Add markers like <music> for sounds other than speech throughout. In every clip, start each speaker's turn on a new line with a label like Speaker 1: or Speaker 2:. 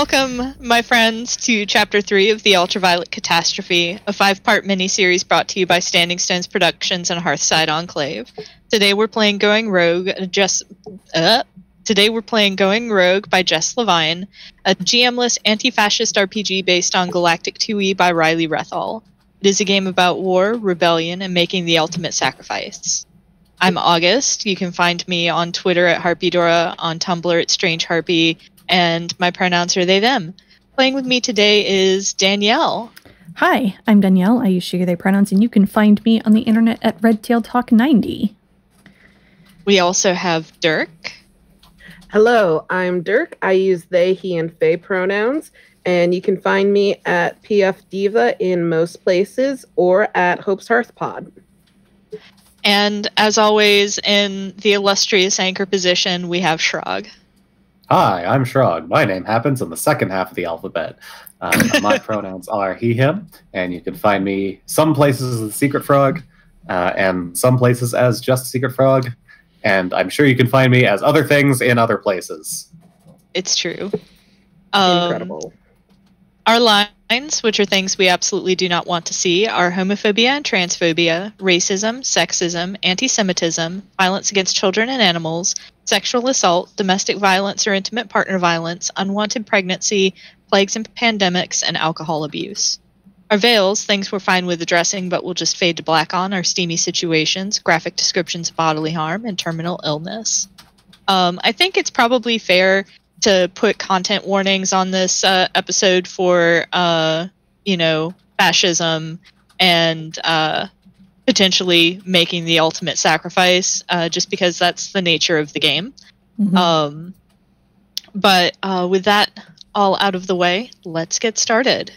Speaker 1: Welcome, my friends, to Chapter 3 of The Ultraviolet Catastrophe, a five part miniseries brought to you by Standing Stones Productions and Hearthside Enclave. Today we're playing Going Rogue, just. Uh, today we're playing Going Rogue by Jess Levine, a GM-less anti-fascist RPG based on Galactic 2E by Riley Rethal. It is a game about war, rebellion, and making the ultimate sacrifice. I'm August. You can find me on Twitter at Harpydora, on Tumblr at Strange Harpy, and my pronouns are they, them. Playing with me today is Danielle.
Speaker 2: Hi, I'm Danielle. I use she, they pronouns, and you can find me on the internet at Redtail Talk 90.
Speaker 1: We also have Dirk.
Speaker 3: Hello, I'm Dirk. I use they, he, and they pronouns, and you can find me at PF Diva in most places or at Hope's Hearth Pod.
Speaker 1: And as always, in the illustrious anchor position, we have Shrog.
Speaker 4: Hi, I'm Shrog. My name happens in the second half of the alphabet. Uh, <laughs> my pronouns are he, him, and you can find me some places as Secret Frog, uh, and some places as just Secret Frog, and I'm sure you can find me as other things in other places.
Speaker 1: It's true.
Speaker 3: Um, Incredible.
Speaker 1: Our lines, which are things we absolutely do not want to see, are homophobia and transphobia, racism, sexism, anti Semitism, violence against children and animals, sexual assault, domestic violence or intimate partner violence, unwanted pregnancy, plagues and pandemics, and alcohol abuse. Our veils, things we're fine with addressing but will just fade to black on, are steamy situations, graphic descriptions of bodily harm, and terminal illness. Um, I think it's probably fair to put content warnings on this uh, episode for, uh, you know, fascism and uh, potentially making the ultimate sacrifice, uh, just because that's the nature of the game. Mm-hmm. Um, but uh, with that all out of the way, let's get started.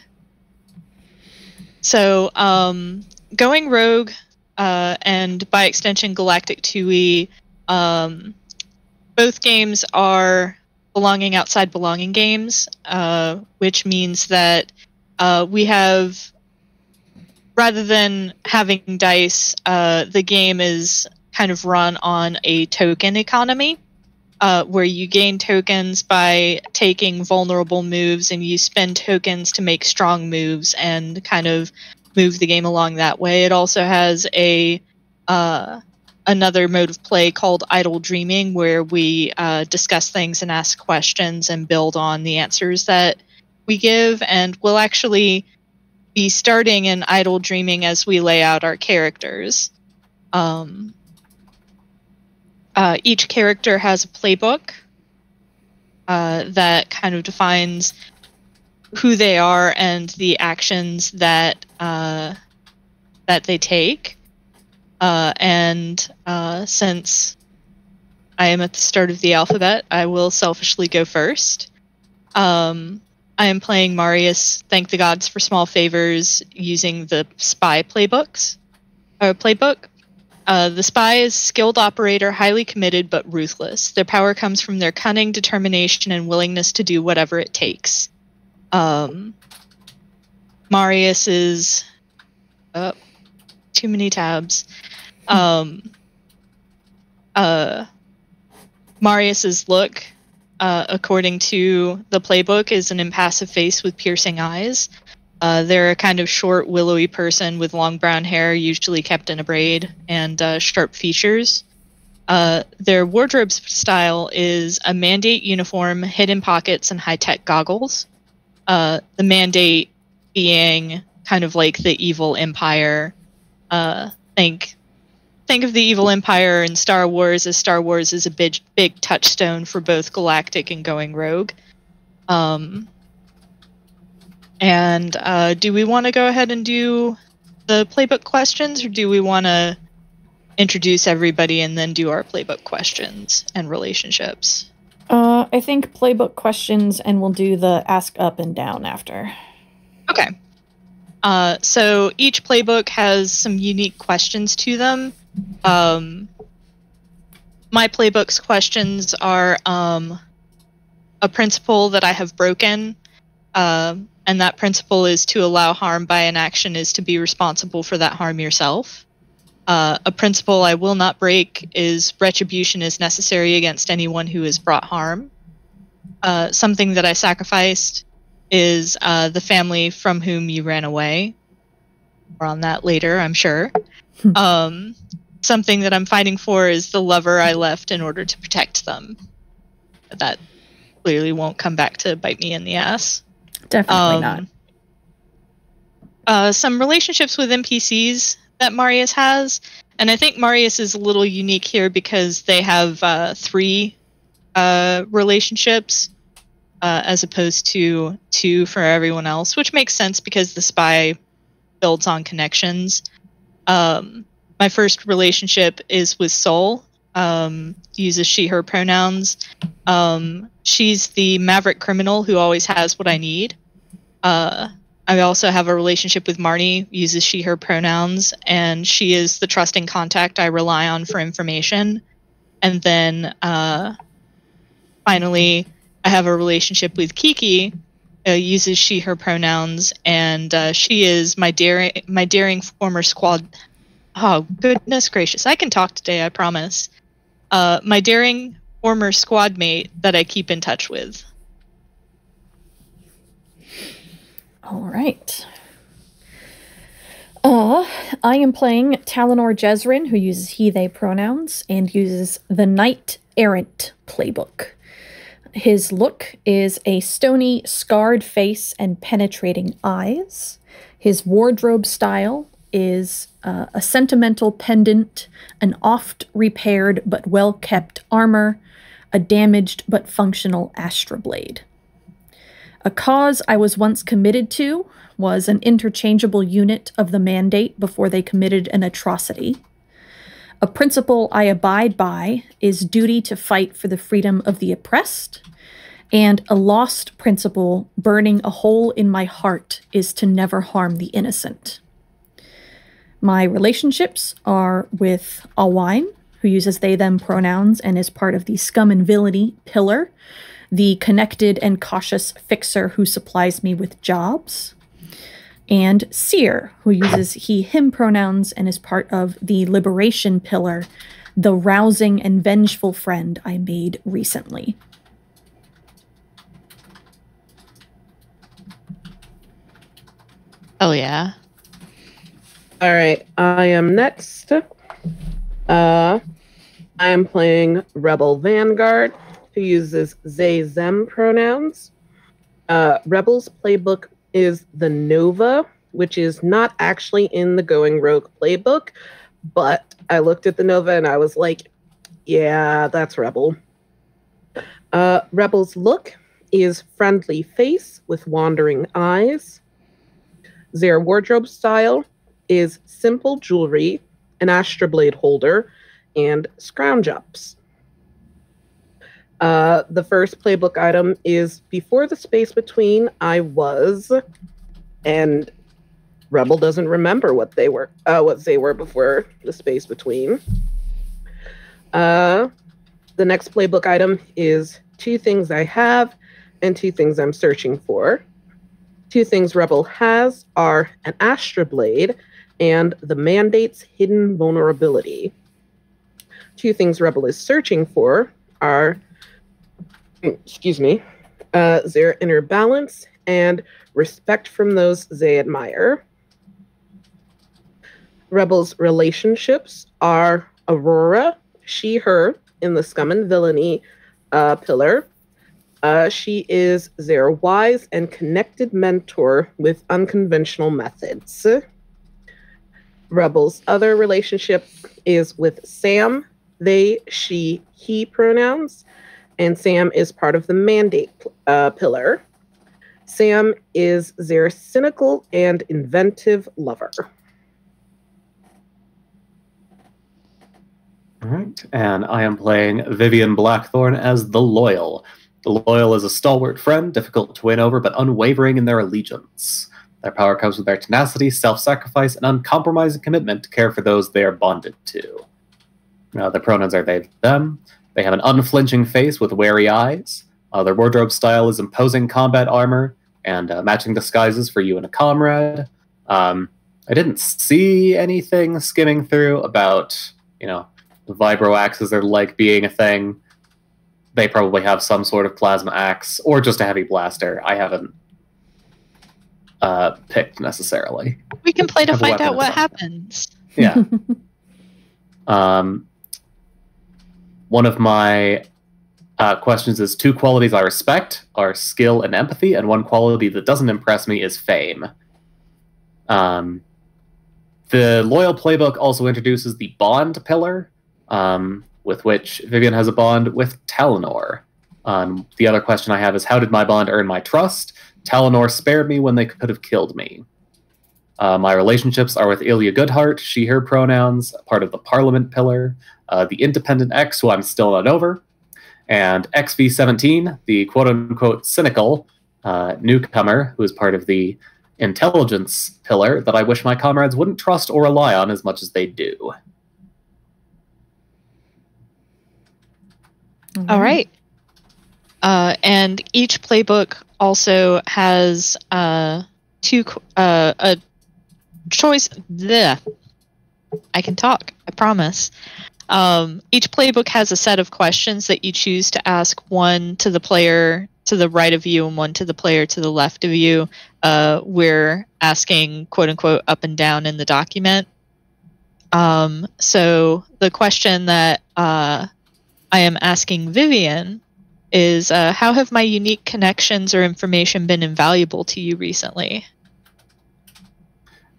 Speaker 1: So, um, going rogue, uh, and by extension, Galactic 2E, um, both games are belonging outside belonging games, uh, which means that uh, we have rather than having dice, uh, the game is kind of run on a token economy. Uh, where you gain tokens by taking vulnerable moves and you spend tokens to make strong moves and kind of move the game along that way. It also has a uh, another mode of play called idle dreaming, where we uh, discuss things and ask questions and build on the answers that we give, and we'll actually be starting in idle dreaming as we lay out our characters. Um, uh, each character has a playbook uh, that kind of defines who they are and the actions that uh, that they take. Uh, and uh, since I am at the start of the alphabet, I will selfishly go first. Um, I am playing Marius. Thank the gods for small favors using the spy playbooks or playbook. Uh, the spy is a skilled operator, highly committed but ruthless. Their power comes from their cunning, determination, and willingness to do whatever it takes. Um, Marius is oh, too many tabs. <laughs> Um, uh, Marius's look uh, according to the playbook, is an impassive face with piercing eyes. Uh, they're a kind of short, willowy person with long brown hair, usually kept in a braid, and uh, sharp features. Uh, their wardrobe style is a mandate uniform, hidden pockets, and high tech goggles. Uh, the mandate being kind of like the evil empire. Uh, think think of the evil empire and Star Wars as Star Wars is a big big touchstone for both Galactic and Going Rogue. Um, and uh, do we want to go ahead and do the playbook questions, or do we want to introduce everybody and then do our playbook questions and relationships?
Speaker 2: Uh, I think playbook questions, and we'll do the ask up and down after.
Speaker 1: Okay. Uh, so each playbook has some unique questions to them um, my playbook's questions are um, a principle that I have broken, uh, and that principle is to allow harm by an action is to be responsible for that harm yourself. Uh, a principle I will not break is retribution is necessary against anyone who has brought harm. uh, something that I sacrificed is uh, the family from whom you ran away. More on that later, I'm sure.
Speaker 2: Hmm.
Speaker 1: um, something that I'm fighting for is the lover I left in order to protect them. That clearly won't come back to bite me in the ass.
Speaker 2: Definitely
Speaker 1: Um,
Speaker 2: not.
Speaker 1: uh, some relationships with NPCs that Marius has, and I think Marius is a little unique here because they have uh, three uh, relationships uh, as opposed to two for everyone else, which makes sense because the spy builds on connections. Um, my first relationship is with Soul. Um, uses she/her pronouns. Um, she's the maverick criminal who always has what I need. Uh, I also have a relationship with Marnie, uses she, her pronouns, and she is the trusting contact I rely on for information. And then uh, finally, I have a relationship with Kiki, uh, uses she, her pronouns, and uh, she is my daring, my daring former squad. Oh, goodness gracious. I can talk today, I promise. Uh, my daring former squad mate that I keep in touch with.
Speaker 2: All right. Uh, I am playing Talinor Jezrin, who uses he, they pronouns and uses the Knight Errant playbook. His look is a stony, scarred face and penetrating eyes. His wardrobe style is uh, a sentimental pendant, an oft repaired but well kept armor, a damaged but functional astroblade. A cause I was once committed to was an interchangeable unit of the mandate before they committed an atrocity. A principle I abide by is duty to fight for the freedom of the oppressed, and a lost principle burning a hole in my heart is to never harm the innocent. My relationships are with Alwine, who uses they them pronouns and is part of the scum and villainy pillar, the connected and cautious fixer who supplies me with jobs, and Seer, who uses he him pronouns and is part of the liberation pillar, the rousing and vengeful friend I made recently.
Speaker 1: Oh, yeah.
Speaker 3: All right, I am next. Uh, I am playing Rebel Vanguard, who uses they them pronouns. Uh, Rebel's playbook is the Nova, which is not actually in the Going Rogue playbook, but I looked at the Nova and I was like, yeah, that's Rebel. Uh, Rebel's look is friendly face with wandering eyes. Their wardrobe style is simple jewelry, an astroblade holder, and scrounge ups. Uh, the first playbook item is before the space between I was, and Rebel doesn't remember what they were, uh, what they were before the space between. Uh, the next playbook item is two things I have and two things I'm searching for. Two things Rebel has are an Astroblade and the Mandate's hidden vulnerability. Two things Rebel is searching for are, excuse me, uh, their inner balance and respect from those they admire. Rebel's relationships are Aurora, she, her, in the scum and villainy uh, pillar. Uh, she is their wise and connected mentor with unconventional methods. Rebel's other relationship is with Sam, they, she, he pronouns, and Sam is part of the mandate uh, pillar. Sam is their cynical and inventive lover.
Speaker 4: All right. And I am playing Vivian Blackthorn as the Loyal. The Loyal is a stalwart friend, difficult to win over, but unwavering in their allegiance. Their power comes with their tenacity, self sacrifice, and uncompromising commitment to care for those they are bonded to. Now, their pronouns are they, them. They have an unflinching face with wary eyes. Uh, their wardrobe style is imposing combat armor and uh, matching disguises for you and a comrade. Um, I didn't see anything skimming through about, you know, vibro axes are like being a thing. they probably have some sort of plasma axe or just a heavy blaster. I haven't uh, picked necessarily.
Speaker 1: We can play to find out what happens.
Speaker 4: Yeah. <laughs> um, one of my uh, questions is two qualities I respect are skill and empathy, and one quality that doesn't impress me is fame. Um, the loyal playbook also introduces the bond pillar, um, with which Vivian has a bond with Talinor. Um, the other question I have is how did my bond earn my trust? Talinor spared me when they could have killed me. Uh, my relationships are with Ilya Goodhart, she, her pronouns, part of the Parliament pillar, uh, the Independent X, who I'm still not over, and XP17, the quote unquote cynical uh, newcomer, who is part of the Intelligence pillar that I wish my comrades wouldn't trust or rely on as much as they do.
Speaker 1: All right. Uh, and each playbook also has uh, two uh, a choice. Bleh. I can talk. I promise. Um, each playbook has a set of questions that you choose to ask one to the player to the right of you and one to the player to the left of you. Uh, we're asking quote unquote up and down in the document. Um, so the question that uh, I am asking Vivian is uh, how have my unique connections or information been invaluable to you recently?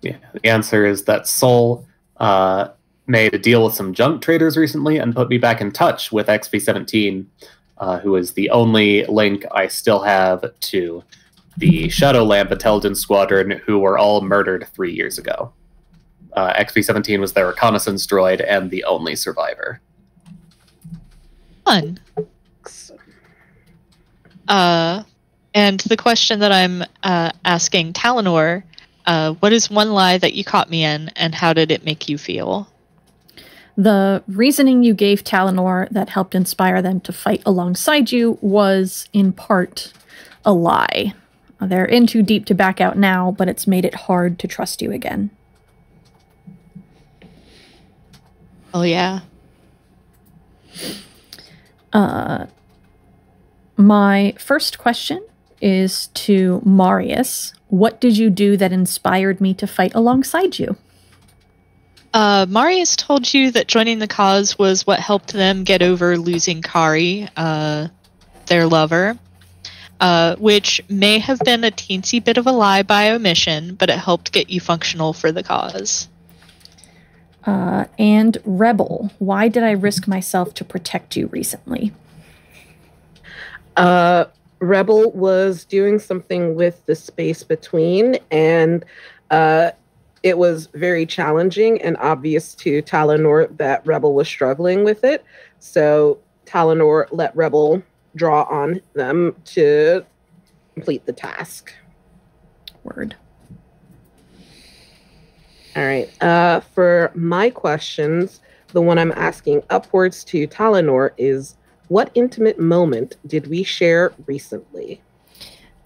Speaker 4: Yeah, the answer is that Soul uh, made a deal with some junk traders recently and put me back in touch with XP17, uh, who is the only link I still have to the Shadowlamp Intelligence Squadron, who were all murdered three years ago. Uh, XP17 was their reconnaissance droid and the only survivor.
Speaker 1: Fun. Uh, and the question that I'm uh, asking Talinor, uh, what is one lie that you caught me in, and how did it make you feel?
Speaker 2: The reasoning you gave Talinor that helped inspire them to fight alongside you was, in part, a lie. They're in too deep to back out now, but it's made it hard to trust you again.
Speaker 1: Oh yeah.
Speaker 2: Uh, my first question is to Marius. What did you do that inspired me to fight alongside you?
Speaker 1: Uh, Marius told you that joining the cause was what helped them get over losing Kari, uh, their lover, uh, which may have been a teensy bit of a lie by omission, but it helped get you functional for the cause.
Speaker 2: Uh, and Rebel, why did I risk myself to protect you recently?
Speaker 3: Uh, Rebel was doing something with the space between, and uh, it was very challenging and obvious to Talinor that Rebel was struggling with it. So Talinor let Rebel draw on them to complete the task.
Speaker 2: Word.
Speaker 3: All right. Uh, for my questions, the one I'm asking upwards to Talinor is what intimate moment did we share recently?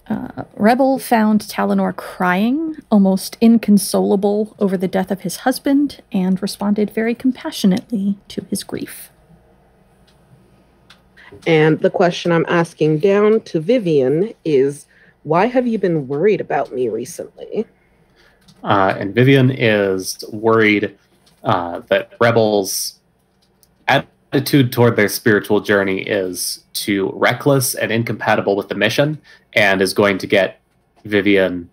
Speaker 2: Uh, Rebel found Talinor crying, almost inconsolable over the death of his husband, and responded very compassionately to his grief.
Speaker 3: And the question I'm asking down to Vivian is why have you been worried about me recently?
Speaker 4: Uh, and Vivian is worried uh, that Rebels' attitude toward their spiritual journey is too reckless and incompatible with the mission, and is going to get Vivian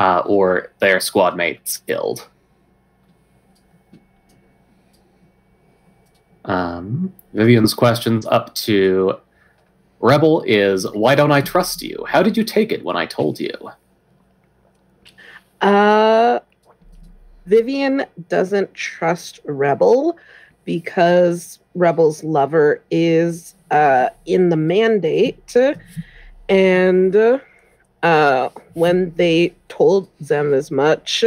Speaker 4: uh, or their squad mates killed. Um, Vivian's questions up to Rebel is Why don't I trust you? How did you take it when I told you?
Speaker 3: Uh, Vivian doesn't trust Rebel because Rebel's lover is uh, in the mandate. And uh, when they told them as much,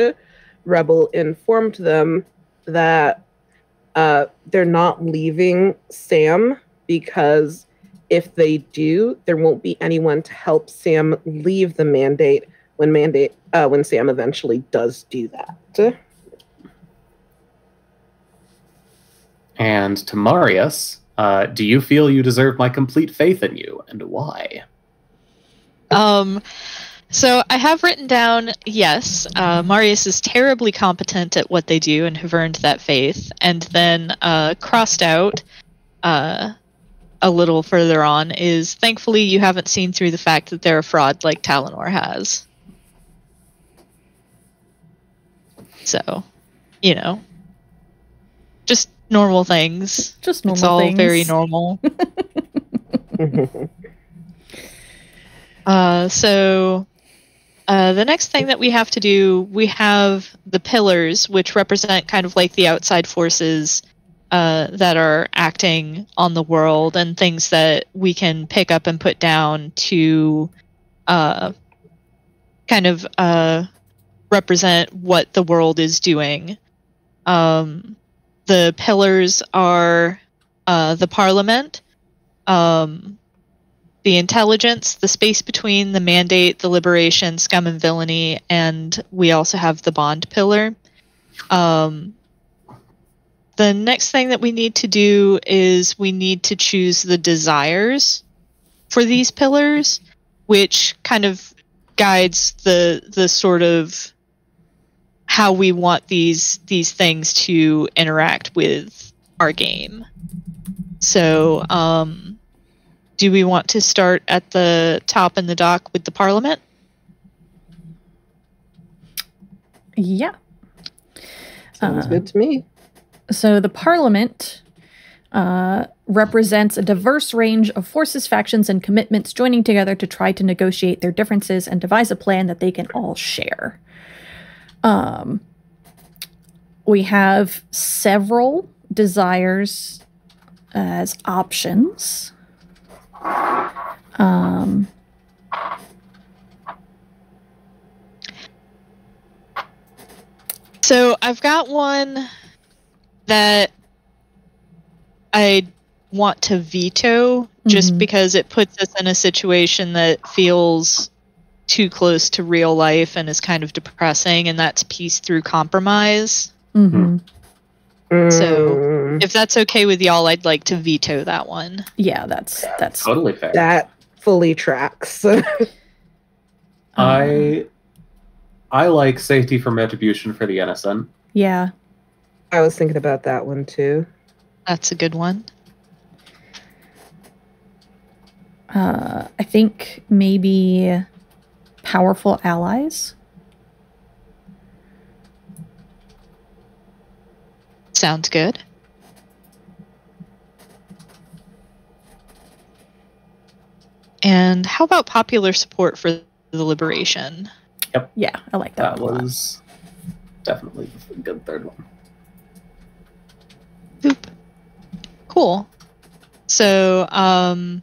Speaker 3: Rebel informed them that uh, they're not leaving Sam because if they do, there won't be anyone to help Sam leave the mandate when mandate uh, when Sam eventually does do that.
Speaker 4: And to Marius, Uh, do you feel you deserve my complete faith in you, and why?
Speaker 1: Um, so I have written down yes, uh, Marius is terribly competent at what they do and have earned that faith, and then uh, crossed out uh, a little further on is thankfully you haven't seen through the fact that they're a fraud like Talinor has. So, you know, just normal things.
Speaker 2: Just normal
Speaker 1: it's all
Speaker 2: things.
Speaker 1: very normal. <laughs> <laughs> Uh, so uh, the next thing that we have to do, we have the pillars, which represent kind of like the outside forces uh, that are acting on the world and things that we can pick up and put down to uh, kind of uh, represent what the world is doing. Um, the pillars are uh, the parliament. Um, the intelligence, the space between the mandate, the liberation, scum and villainy, and we also have the bond pillar. Um, the next thing that we need to do is we need to choose the desires for these pillars, which kind of guides the the sort of how we want these these things to interact with our game. So, um, do we want to start at the top in the dock with the parliament?
Speaker 2: Yeah.
Speaker 3: Sounds
Speaker 2: Uh,
Speaker 3: good to me.
Speaker 2: So the Parliament uh, represents a diverse range of forces, factions, and commitments joining together to try to negotiate their differences and devise a plan that they can all share. Um, we have several desires as options. Um,
Speaker 1: So I've got one that I want to veto just
Speaker 2: Mhm.
Speaker 1: because it puts us in a situation that feels too close to real life and is kind of depressing, and that's peace through compromise. So-
Speaker 3: Mm,
Speaker 1: If that's okay with y'all, I'd like to veto that one.
Speaker 2: Yeah, that's that's.
Speaker 4: Totally fair.
Speaker 3: that fully tracks.
Speaker 2: uh, <laughs>
Speaker 4: I I like safety from retribution for the innocent.
Speaker 2: yeah.
Speaker 3: I was thinking about that one too.
Speaker 1: That's a good one.
Speaker 2: Uh, I think maybe powerful allies.
Speaker 1: Sounds good. And how about popular support for the liberation? Yep.
Speaker 2: Yeah, I like that,
Speaker 4: That
Speaker 2: one a lot.
Speaker 4: was definitely a good third one.
Speaker 1: Boop. Cool. So, um,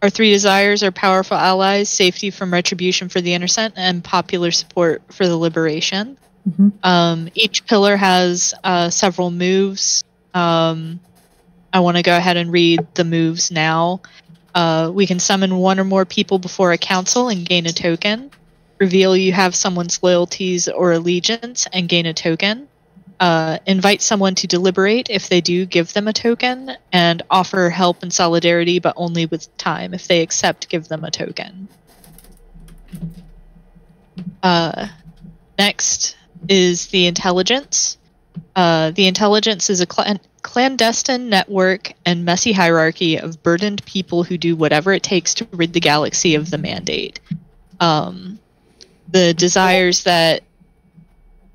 Speaker 1: our three desires are powerful allies, safety from retribution for the innocent, and popular support for the liberation.
Speaker 2: Mhm.
Speaker 1: Um, each pillar has uh, several moves. Um, I want to go ahead and read the moves now. Uh, we can summon one or more people before a council and gain a token. Reveal you have someone's loyalties or allegiance and gain a token. Uh, invite someone to deliberate. If they do, give them a token. And offer help and solidarity, but only with time. If they accept, give them a token. Uh, next is the intelligence. Uh, the intelligence is a clan- clandestine network and messy hierarchy of burdened people who do whatever it takes to rid the galaxy of the mandate. Um, the desires that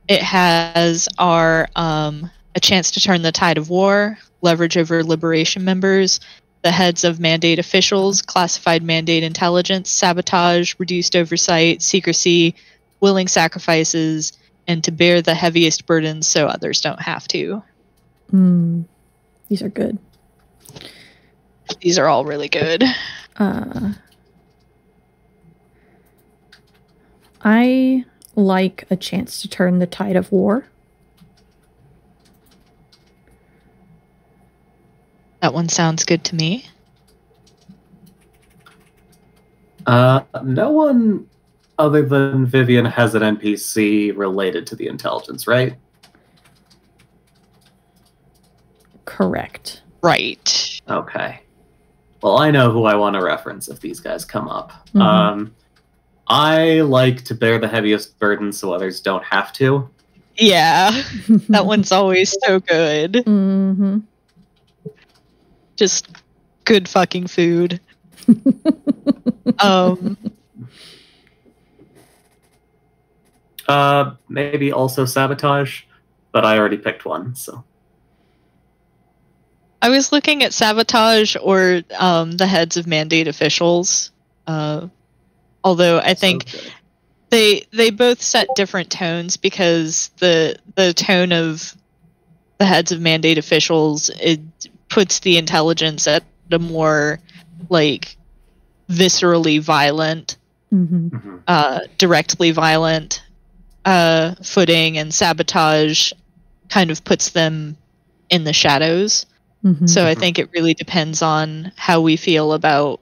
Speaker 1: it has are um, a chance to turn the tide of war, leverage over liberation members, the heads of mandate officials, classified mandate intelligence, sabotage, reduced oversight, secrecy, willing sacrifices, and to bear the heaviest burdens so others don't have to.
Speaker 2: Hmm. These are good.
Speaker 1: These are all really good.
Speaker 2: Uh, I like a chance to turn the tide of war.
Speaker 1: That one sounds good to me.
Speaker 4: Uh, no one other than Vivian has an NPC related to the intelligence, right?
Speaker 2: Correct.
Speaker 1: Right.
Speaker 4: Okay. Well, I know who I want to reference if these guys come up.
Speaker 2: Mhm.
Speaker 4: Um, I like to bear the heaviest burden so others don't have to.
Speaker 1: Yeah, <laughs> that one's always so good.
Speaker 2: Mm-hmm.
Speaker 1: Just good fucking food. <laughs> um,
Speaker 4: Uh, maybe also sabotage, but I already picked one, so
Speaker 1: I was looking at sabotage or um, the heads of mandate officials. Uh, although I think
Speaker 4: so good.
Speaker 1: they they both set different tones because the the tone of the heads of mandate officials it puts the intelligence at a more like viscerally violent
Speaker 2: hmm
Speaker 4: Mhm.
Speaker 1: uh, directly violent uh, footing and sabotage kind of puts them in the shadows
Speaker 2: hmm
Speaker 1: so i
Speaker 4: Mhm.
Speaker 1: think it really depends on how we feel about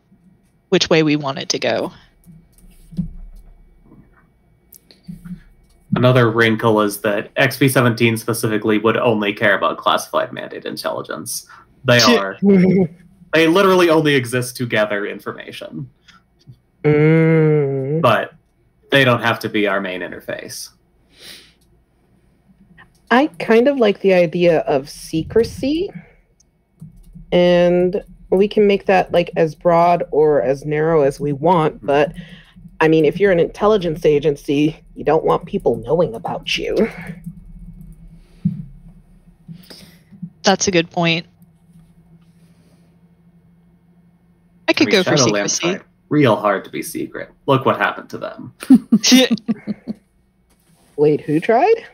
Speaker 1: which way we want it to go
Speaker 4: Another wrinkle is that XP17 specifically would only care about classified mandate intelligence. They <laughs> are they literally only exist to gather information,
Speaker 3: Mm.
Speaker 4: but they don't have to be our main interface.
Speaker 3: I kind of like the idea of secrecy, and we can make that like as broad or as narrow as we want. But I mean, if you're an intelligence agency, you don't want people knowing about you.
Speaker 1: that's a good point i could
Speaker 4: I mean,
Speaker 1: go for secrecy
Speaker 4: real hard to be secret. Look what happened to them. <laughs>
Speaker 3: Wait, who tried?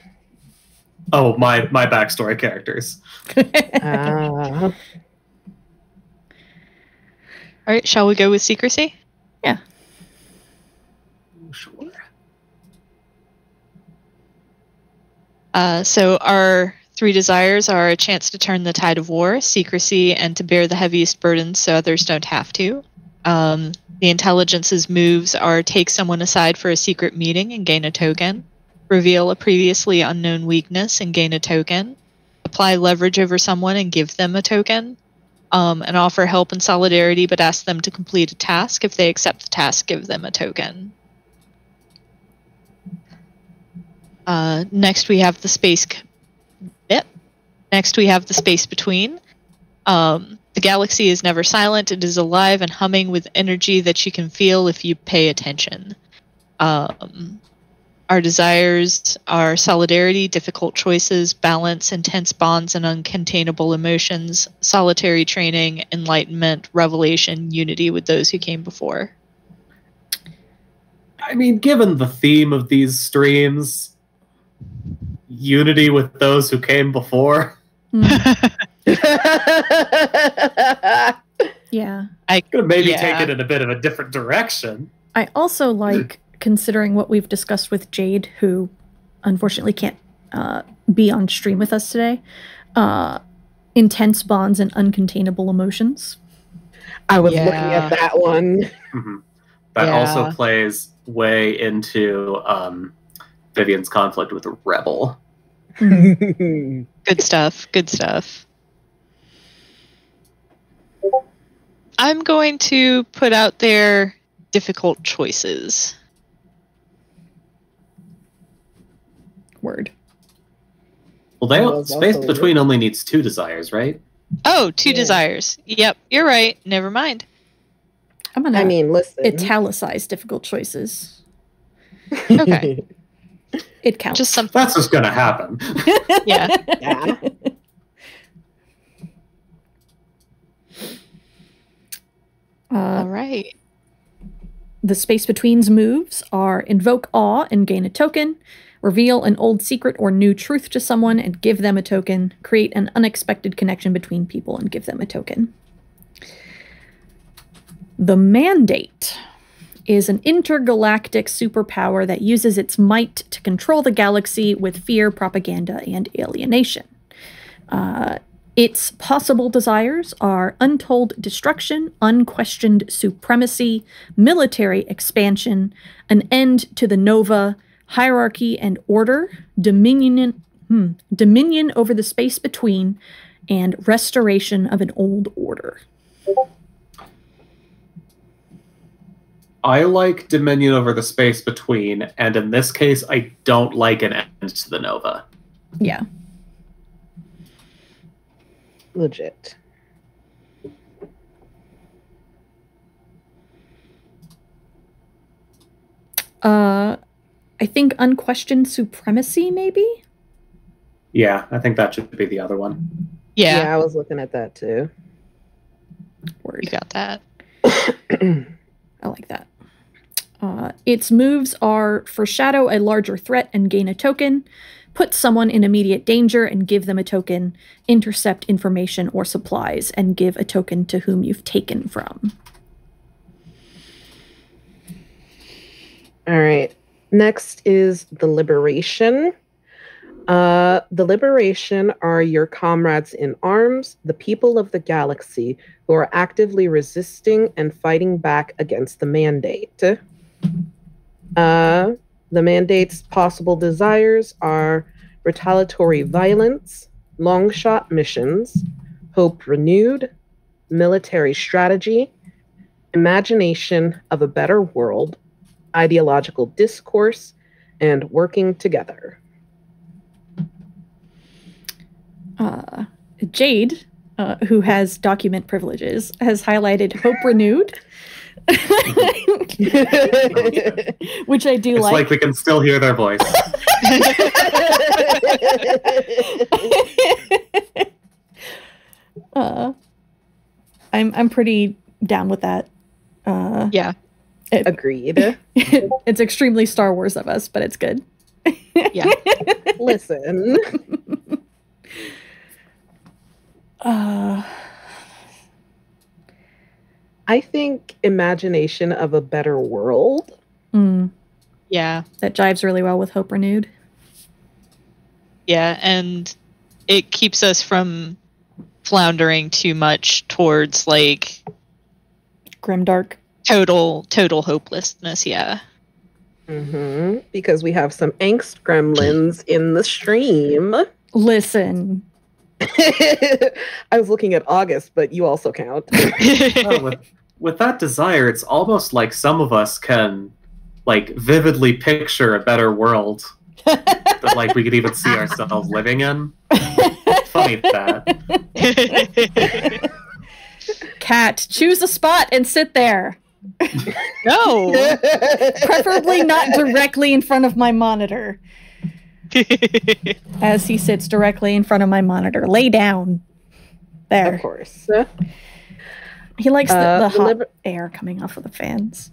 Speaker 4: Oh, my my backstory characters.
Speaker 3: Ah, <laughs>
Speaker 1: all right shall we go with secrecy Yeah.
Speaker 4: Sure.
Speaker 1: Uh, so our three desires are a chance to turn the tide of war, secrecy, and to bear the heaviest burdens so others don't have to. Um, the intelligence's moves are take someone aside for a secret meeting and gain a token, reveal a previously unknown weakness and gain a token, apply leverage over someone and give them a token, um, and offer help and solidarity but ask them to complete a task. If they accept the task, give them a token. Uh, next, we have the space. Yep. Next, we have the space between. Um, the galaxy is never silent. It is alive and humming with energy that you can feel if you pay attention. Um, our desires are solidarity, difficult choices, balance, intense bonds, and uncontainable emotions, solitary training, enlightenment, revelation, unity with those who came before.
Speaker 4: I mean, given the theme of these streams, unity with those who came before.
Speaker 2: Mm, <laughs> yeah.
Speaker 4: Could maybe
Speaker 1: Yeah.
Speaker 4: take it in a bit of a different direction.
Speaker 2: I also like considering what we've discussed with Jade, who unfortunately can't uh, be on stream with us today. Uh, intense bonds and uncontainable emotions.
Speaker 3: I was looking at that one.
Speaker 4: Mhm. That
Speaker 1: Yeah.
Speaker 4: also plays way into um, Vivian's conflict with Rebel.
Speaker 2: Mm. <laughs>
Speaker 1: Good stuff. Good stuff. I'm going to put out there difficult choices.
Speaker 2: Word.
Speaker 4: Well, they
Speaker 3: That
Speaker 4: space
Speaker 3: also
Speaker 4: between only needs two desires, right?
Speaker 1: Oh, two
Speaker 3: Yeah.
Speaker 1: desires. Yep, you're right. Never mind.
Speaker 2: I'm gonna
Speaker 3: I mean, listen.
Speaker 2: italicize difficult choices.
Speaker 1: Okay. <laughs>
Speaker 2: It counts.
Speaker 1: Just something.
Speaker 4: That's just gonna happen. <laughs>
Speaker 1: Yeah.
Speaker 3: yeah. <laughs>
Speaker 2: Uh,
Speaker 1: All right.
Speaker 2: The space between's moves are invoke awe and gain a token, reveal an old secret or new truth to someone and give them a token, create an unexpected connection between people and give them a token. The mandate is an intergalactic superpower that uses its might to control the galaxy with fear, propaganda, and alienation. Uh, its possible desires are untold destruction, unquestioned supremacy, military expansion, an end to the Nova, hierarchy and order, dominion, hmm, dominion over the space between, and restoration of an old order.
Speaker 4: I like dominion over the space between, and in this case, I don't like an end to the Nova.
Speaker 2: Yeah.
Speaker 3: Legit.
Speaker 2: Uh, I think unquestioned supremacy, maybe?
Speaker 4: Yeah, I think that should be the other one.
Speaker 1: Yeah,
Speaker 3: I was looking at that too.
Speaker 2: Word.
Speaker 1: you got that. <coughs>
Speaker 2: I like that. Uh, its moves are foreshadow a larger threat and gain a token, put someone in immediate danger and give them a token, intercept information or supplies and give a token to whom you've taken from.
Speaker 3: All right. Next is the liberation. Uh, the liberation are your comrades in arms, the people of the galaxy who are actively resisting and fighting back against the mandate. Uh, the mandate's possible desires are retaliatory violence, long shot missions, hope renewed, military strategy, imagination of a better world, ideological discourse, and working together.
Speaker 2: Uh, Jade, uh, who has document privileges, has highlighted Hope Renewed, <laughs> which I do
Speaker 4: It's like.
Speaker 2: like.
Speaker 4: we can still hear their voice. <laughs>
Speaker 2: uh, I'm I'm pretty down with that. Uh,
Speaker 1: Yeah,
Speaker 3: Agreed. <laughs>
Speaker 2: it's extremely Star Wars of us, but it's good.
Speaker 1: yeah. <laughs>
Speaker 3: Listen.
Speaker 2: Uh,
Speaker 3: I think imagination of a better world.
Speaker 2: mm,
Speaker 1: Yeah,
Speaker 2: that jives really well with Hope Renewed.
Speaker 1: yeah, and it keeps us from floundering too much towards like
Speaker 2: Grimdark.
Speaker 1: Total total hopelessness. Yeah.
Speaker 3: hmm Because we have some angst gremlins in the stream.
Speaker 2: Listen, <laughs>
Speaker 3: I was looking at August, but you also count. <laughs>
Speaker 4: Oh, with, with that desire, it's almost like some of us can like vividly picture a better world that like we could even see ourselves living in. <laughs> Funny that.
Speaker 2: cat, choose a spot and sit there.
Speaker 1: No. <laughs>
Speaker 2: Preferably not directly in front of my monitor. <laughs> As he sits directly in front of my monitor. Lay down. There.
Speaker 3: Of course.
Speaker 2: He likes the,
Speaker 3: Uh,
Speaker 2: the
Speaker 3: the
Speaker 2: hot
Speaker 3: liber-
Speaker 2: air coming off of the fans.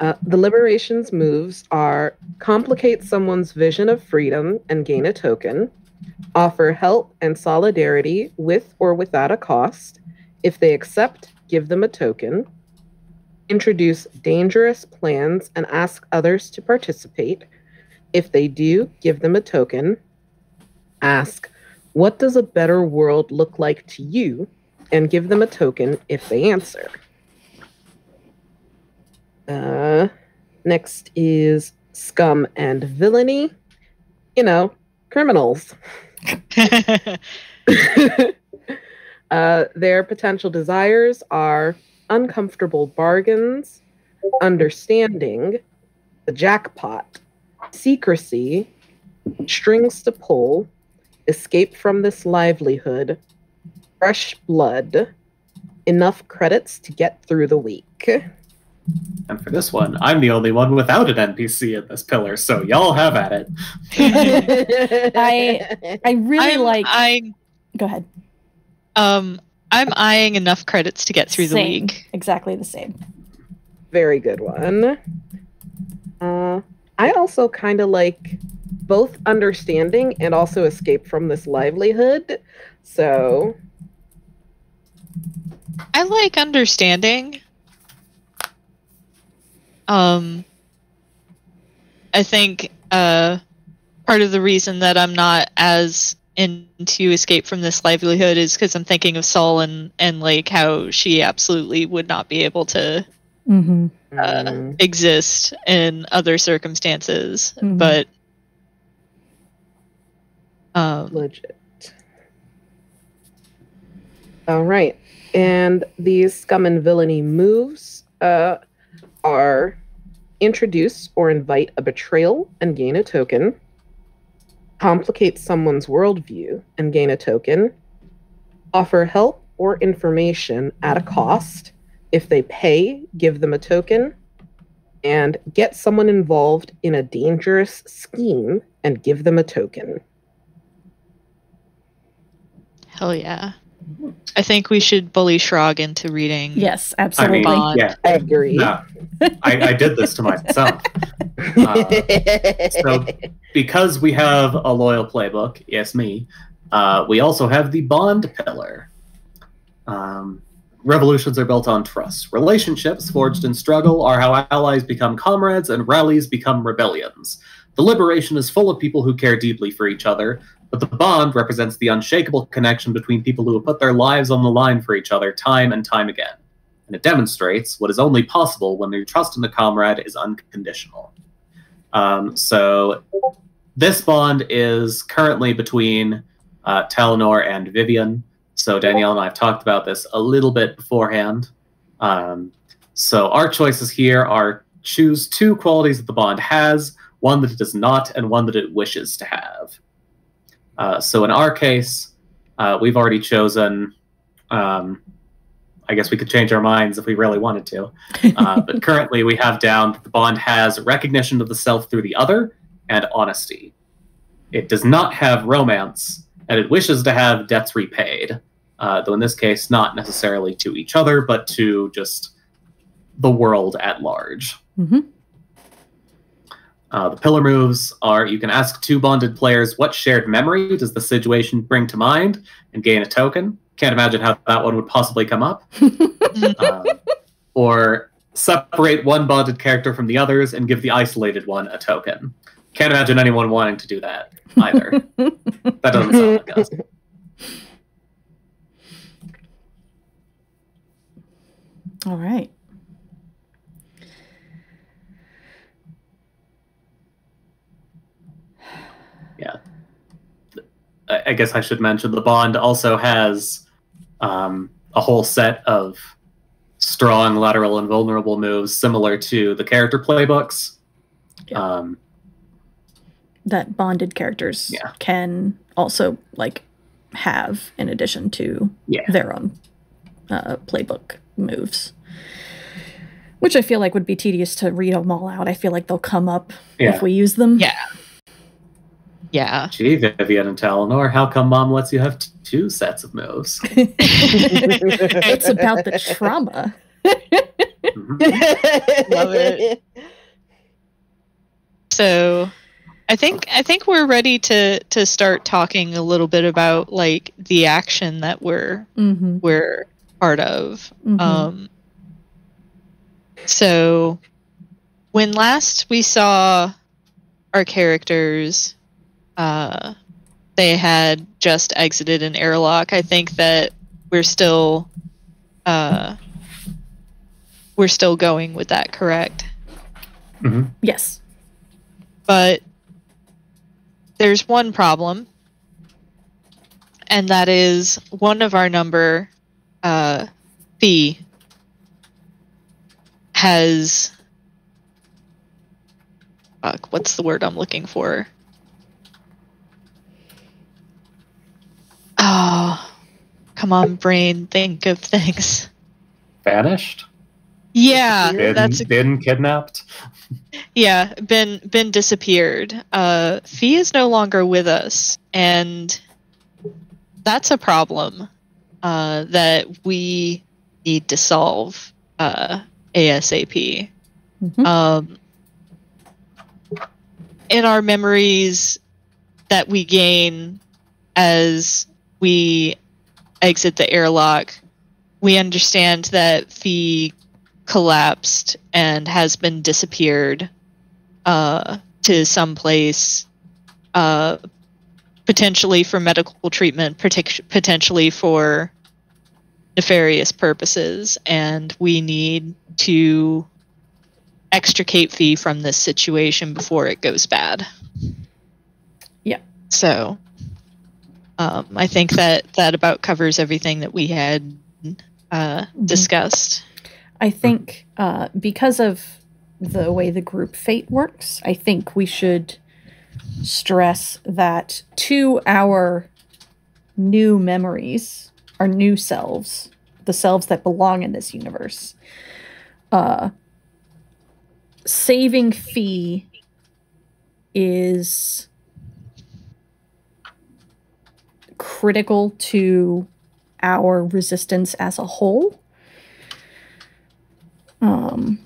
Speaker 3: Uh, the liberations moves are complicate someone's vision of freedom and gain a token, offer help and solidarity with or without a cost. If they accept, give them a token, introduce dangerous plans and ask others to participate. If they do, give them a token, ask, What does a better world look like to you? and give them a token if they answer. Uh, next is scum and villainy. You know, criminals. <laughs> <laughs> <laughs> uh, their potential desires are uncomfortable bargains, understanding, the jackpot, secrecy, strings to pull, escape from this livelihood, fresh blood, enough credits to get through the week.
Speaker 4: And for this one, I'm the only one without an NPC in this pillar, so y'all have at it. <laughs> <laughs>
Speaker 2: I- I really
Speaker 1: I'm
Speaker 2: like.
Speaker 1: I
Speaker 2: Go ahead.
Speaker 1: Um I'm eyeing enough credits to get through the
Speaker 2: Same.
Speaker 1: week.
Speaker 2: Exactly the same.
Speaker 3: Very good one. Uh, I also kind of like both understanding and also escape from this livelihood. So,
Speaker 1: I like understanding. Um, I think uh, part of the reason that I'm not as into escape from this livelihood is because I'm thinking of Saul and and like how she absolutely would not be able to
Speaker 2: Mm-hmm.
Speaker 1: uh,
Speaker 3: mm,
Speaker 1: exist in other circumstances,
Speaker 2: Mhm.
Speaker 1: but Um,
Speaker 3: Legit. All right. And these scum and villainy moves uh, are introduce or invite a betrayal and gain a token, complicate someone's worldview and gain a token, offer help or information at a cost. If they pay, give them a token, and get someone involved in a dangerous scheme and give them a token.
Speaker 1: hell yeah. I think we should bully Shrog into reading.
Speaker 2: Yes, absolutely.
Speaker 4: I
Speaker 2: absolutely.
Speaker 4: mean, yeah,
Speaker 3: I agree.
Speaker 4: no, I, I did this to myself. <laughs> Uh, so because we have a loyal playbook, yes, me, uh, we also have the bond pillar. Um, revolutions are built on trust. Relationships forged in struggle are how allies become comrades and rallies become rebellions. The liberation is full of people who care deeply for each other, but the bond represents the unshakable connection between people who have put their lives on the line for each other time and time again. And it demonstrates what is only possible when your trust in the comrade is unconditional. Um, so this bond is currently between uh, Talinor and Vivian. So Danielle and I have talked about this a little bit beforehand. Um, so our choices here are choose two qualities that the bond has, one that it does not, and one that it wishes to have. Uh, so in our case, uh, we've already chosen. Um, I guess we could change our minds if we really wanted to. Uh, <laughs> but currently, we have down that the bond has recognition of the self through the other and honesty. It does not have romance, and it wishes to have debts repaid, uh, though in this case, not necessarily to each other, but to just the world at large.
Speaker 2: Mhm.
Speaker 4: Uh, the pillar moves are you can ask two bonded players what shared memory does the situation bring to mind and gain a token. Can't imagine how that one would possibly come up. Um, <laughs> or separate one bonded character from the others and give the isolated one a token. Can't imagine anyone wanting to do that either. <laughs> that doesn't sound like us.
Speaker 2: All right.
Speaker 4: I I guess I should mention the bond also has um, a whole set of strong lateral and vulnerable moves similar to the character playbooks.
Speaker 2: Yeah.
Speaker 4: Um,
Speaker 2: That bonded characters
Speaker 4: Yeah.
Speaker 2: can also like have in addition to
Speaker 4: Yeah.
Speaker 2: their own uh, playbook moves. Which I feel like would be tedious to read them all out. I feel like they'll come up
Speaker 4: yeah.
Speaker 2: if we use them.
Speaker 1: Yeah. Yeah.
Speaker 4: Gee, Vivian and Talinor, how come mom lets you have t- two sets of moves? <laughs>
Speaker 2: it's about the trauma.
Speaker 4: Mhm.
Speaker 1: Love it. So I think I think we're ready to to start talking a little bit about like the action that we're
Speaker 2: Mm-hmm.
Speaker 1: we're part of.
Speaker 2: Mhm.
Speaker 1: Um, so when last we saw our characters, uh, they had just exited an airlock. I think that we're still, uh, we're still going with that, correct?
Speaker 4: Mhm.
Speaker 2: yes.
Speaker 1: But there's one problem, and that is one of our number, uh, fee, has. Fuck, what's the word I'm looking for? Oh, come on, brain, think of things.
Speaker 4: Vanished?
Speaker 1: Yeah,
Speaker 4: Been,
Speaker 1: that's
Speaker 4: been kidnapped?
Speaker 1: Yeah, been been disappeared. Uh, Fee is no longer with us, and that's a problem uh, that we need to solve uh, ASAP.
Speaker 2: Mhm.
Speaker 1: Um, in our memories that we gain as we exit the airlock, we understand that Fee collapsed and has been disappeared uh, to some place, uh, potentially for medical treatment, partic- potentially for nefarious purposes, and we need to extricate Fee from this situation before it goes bad.
Speaker 2: Yeah.
Speaker 1: So, Um, I think that that about covers everything that we had uh,
Speaker 2: Mhm.
Speaker 1: discussed.
Speaker 2: I think uh, because of the way the group fate works, I think we should stress that to our new memories, our new selves, the selves that belong in this universe, uh, saving Fee is critical to our resistance as a whole. Um,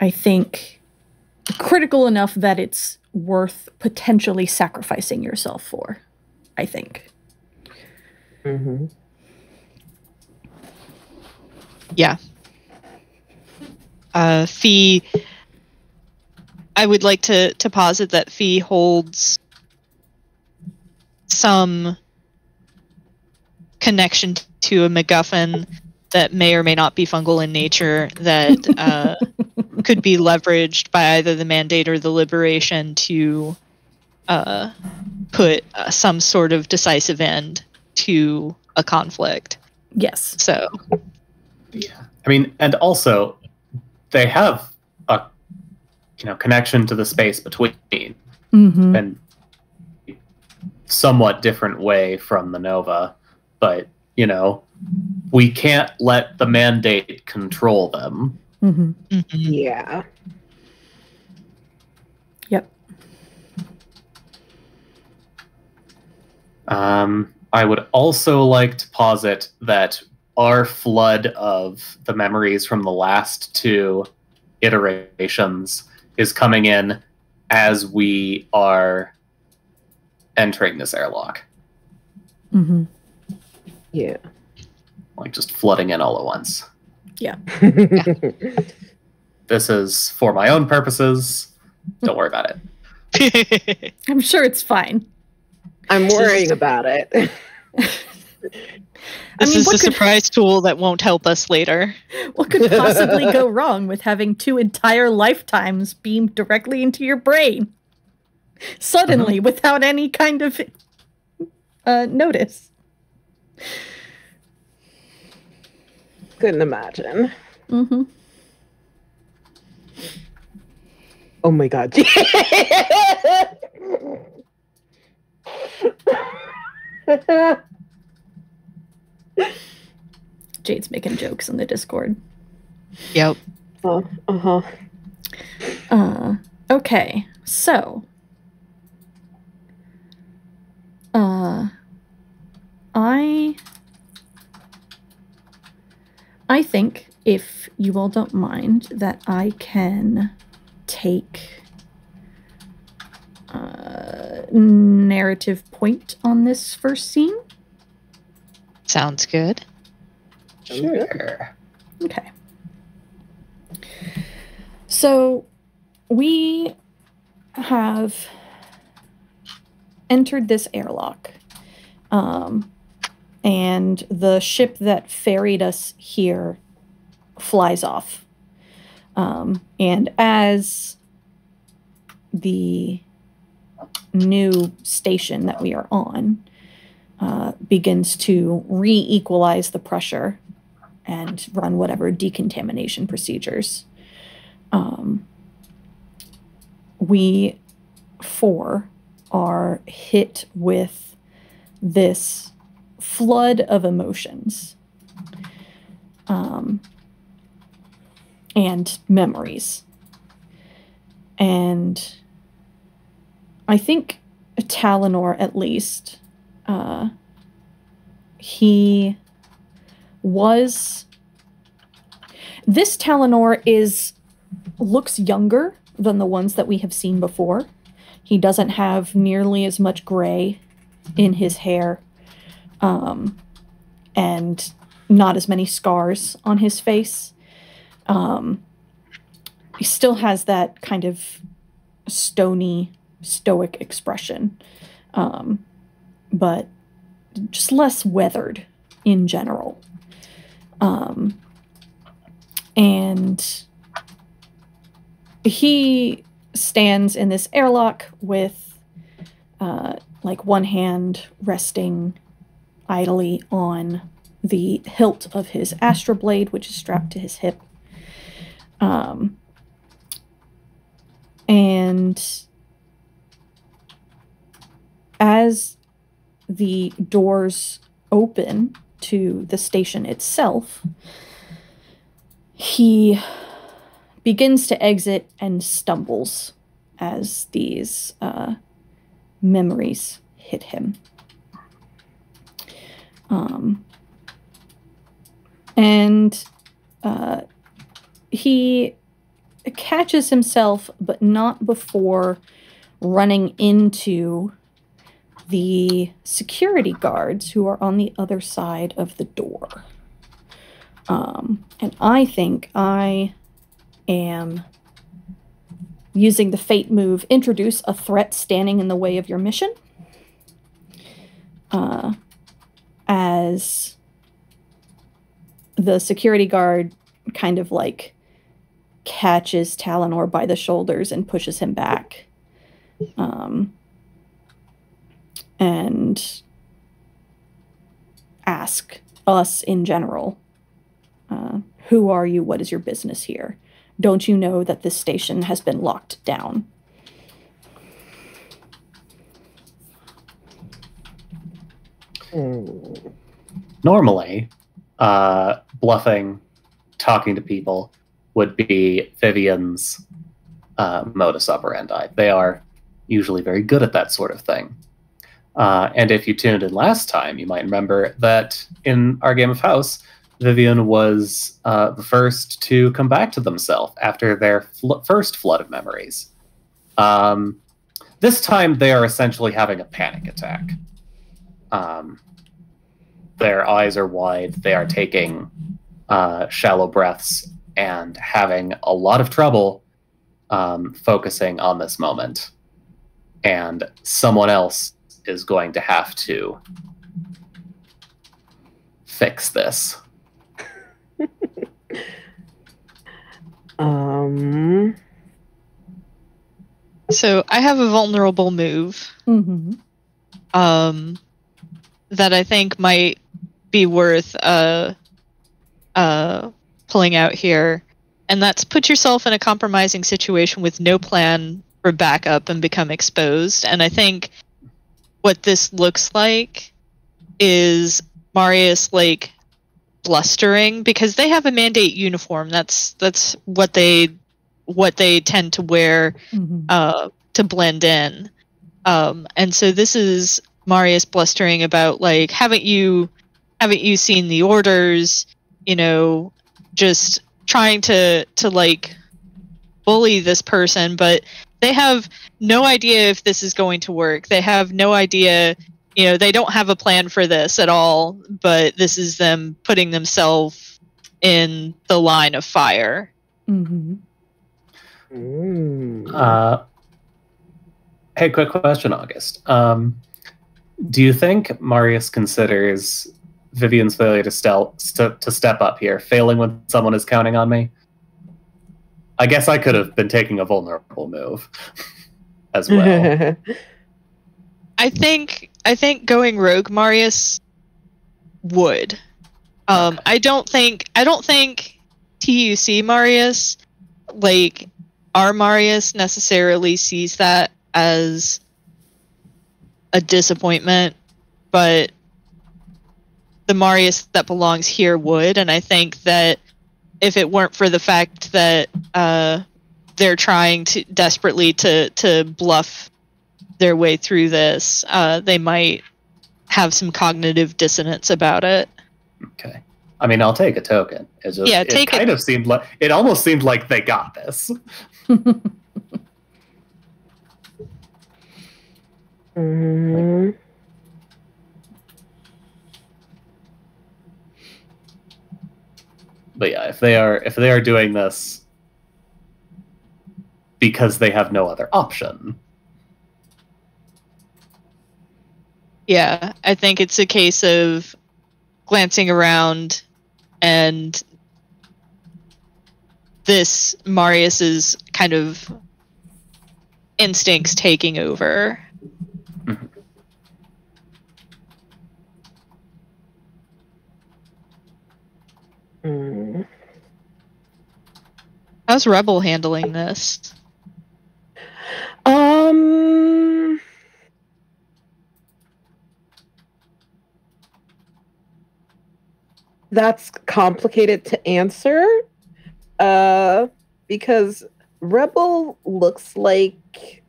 Speaker 2: I think critical enough that it's worth potentially sacrificing yourself for. I think.
Speaker 3: Mm-hmm.
Speaker 1: Yeah. Uh, Fee. I would like to to posit that Fee holds some connection to a MacGuffin that may or may not be fungal in nature that <laughs> uh, could be leveraged by either the mandate or the liberation to uh, put uh, some sort of decisive end to a conflict.
Speaker 2: Yes.
Speaker 1: So
Speaker 4: Yeah. I mean, and also they have a you know connection to the space between
Speaker 2: Mm-hmm.
Speaker 4: and somewhat different way from the Nova, but you know, we can't let the mandate control them.
Speaker 2: Mm-hmm.
Speaker 1: mhm.
Speaker 3: Yeah.
Speaker 2: Yep.
Speaker 4: Um, I would also like to posit that our flood of the memories from the last two iterations is coming in as we are entering this airlock,
Speaker 2: Mm-hmm.
Speaker 3: Yeah.
Speaker 4: like just flooding in all at once.
Speaker 3: yeah. <laughs>
Speaker 4: This is for my own purposes. Don't worry about it. <laughs>
Speaker 2: I'm sure it's fine.
Speaker 3: I'm worrying about it. <laughs>
Speaker 1: This
Speaker 2: I mean,
Speaker 1: is
Speaker 2: what
Speaker 1: the
Speaker 2: could-
Speaker 1: surprise tool that won't help us later.
Speaker 2: What could possibly go wrong with having two entire lifetimes beamed directly into your brain? Suddenly, without any kind of uh, notice.
Speaker 3: Couldn't imagine.
Speaker 2: Mm-hmm.
Speaker 3: Oh my god. <laughs>
Speaker 2: Jade's making jokes in the Discord.
Speaker 1: Yep.
Speaker 3: uh huh.
Speaker 2: Uh, okay, so, uh, I, I think if you all don't mind, that I can take uh, narrative point on this first scene.
Speaker 1: Sounds good.
Speaker 4: Sure.
Speaker 2: Okay. So we have entered this airlock. Um, and the ship that ferried us here flies off. Um, and as the new station that we are on uh, begins to re equalize the pressure and run whatever decontamination procedures. Um, we four are hit with this flood of emotions um, and memories. And I think Talinor, at least, uh, he was this Talinor is looks younger than the ones that we have seen before. He doesn't have nearly as much gray in his hair, um, and not as many scars on his face. Um, he still has that kind of stony, stoic expression, um, but just less weathered in general. Um, and he stands in this airlock with uh, like one hand resting idly on the hilt of his Astra blade, which is strapped to his hip. Um, and as the doors open to the station itself, he begins to exit and stumbles as these uh, memories hit him. Um, and uh, he catches himself, but not before running into the security guards who are on the other side of the door. Um, and I think I am using the fate move introduce a threat standing in the way of your mission uh, as the security guard kind of like catches Talinor by the shoulders and pushes him back. Um, and ask us in general uh, who are you? What is your business here? Don't you know that this station has been locked down?
Speaker 4: Normally, uh, bluffing, talking to people would be Vivian's uh, modus operandi. They are usually very good at that sort of thing. Uh, and if you tuned in last time, you might remember that in our game of House, Vivian was uh, the first to come back to themselves after their fl- first flood of memories. Um, this time, they are essentially having a panic attack. Um, their eyes are wide, they are taking uh, shallow breaths and having a lot of trouble um, focusing on this moment. And someone else is going to have to fix this.
Speaker 3: Um.
Speaker 1: So I have a vulnerable move
Speaker 2: Mm-hmm.
Speaker 1: um, that I think might be worth uh, uh, pulling out here, and that's put yourself in a compromising situation with no plan for backup and become exposed. And I think what this looks like is Marius like blustering because they have a mandate uniform. That's that's what they what they tend to wear
Speaker 2: Mm-hmm.
Speaker 1: uh, to blend in. Um, and so this is Marius blustering about like, haven't you, haven't you seen the orders? You know, just trying to to like bully this person, but they have no idea if this is going to work. They have no idea. You know, they don't have a plan for this at all. But this is them putting themselves in the line of fire.
Speaker 2: Mm-hmm.
Speaker 3: Mm.
Speaker 4: Uh, hey, quick question, August. Um, do you think Marius considers Vivian's failure to, stel- st- to step up here failing when someone is counting on me? I guess I could have been taking a vulnerable move <laughs> as well. <laughs>
Speaker 1: I think I think going rogue Marius would. Um, I don't think I don't think TUC Marius like our Marius necessarily sees that as a disappointment, but the Marius that belongs here would, and I think that if it weren't for the fact that uh, they're trying to desperately to to bluff their way through this, uh, they might have some cognitive dissonance about it.
Speaker 4: Okay. I mean, I'll take a token. It just,
Speaker 1: Yeah, take it.
Speaker 4: kind of seemed like it almost seemed like they got this. But yeah, if they are if they are doing this because they have no other option,
Speaker 1: Yeah, I think it's a case of glancing around and this Marius's kind of instincts taking over. Mm. How's Rebel handling this?
Speaker 3: Um That's complicated to answer. Uh, because Rebel looks like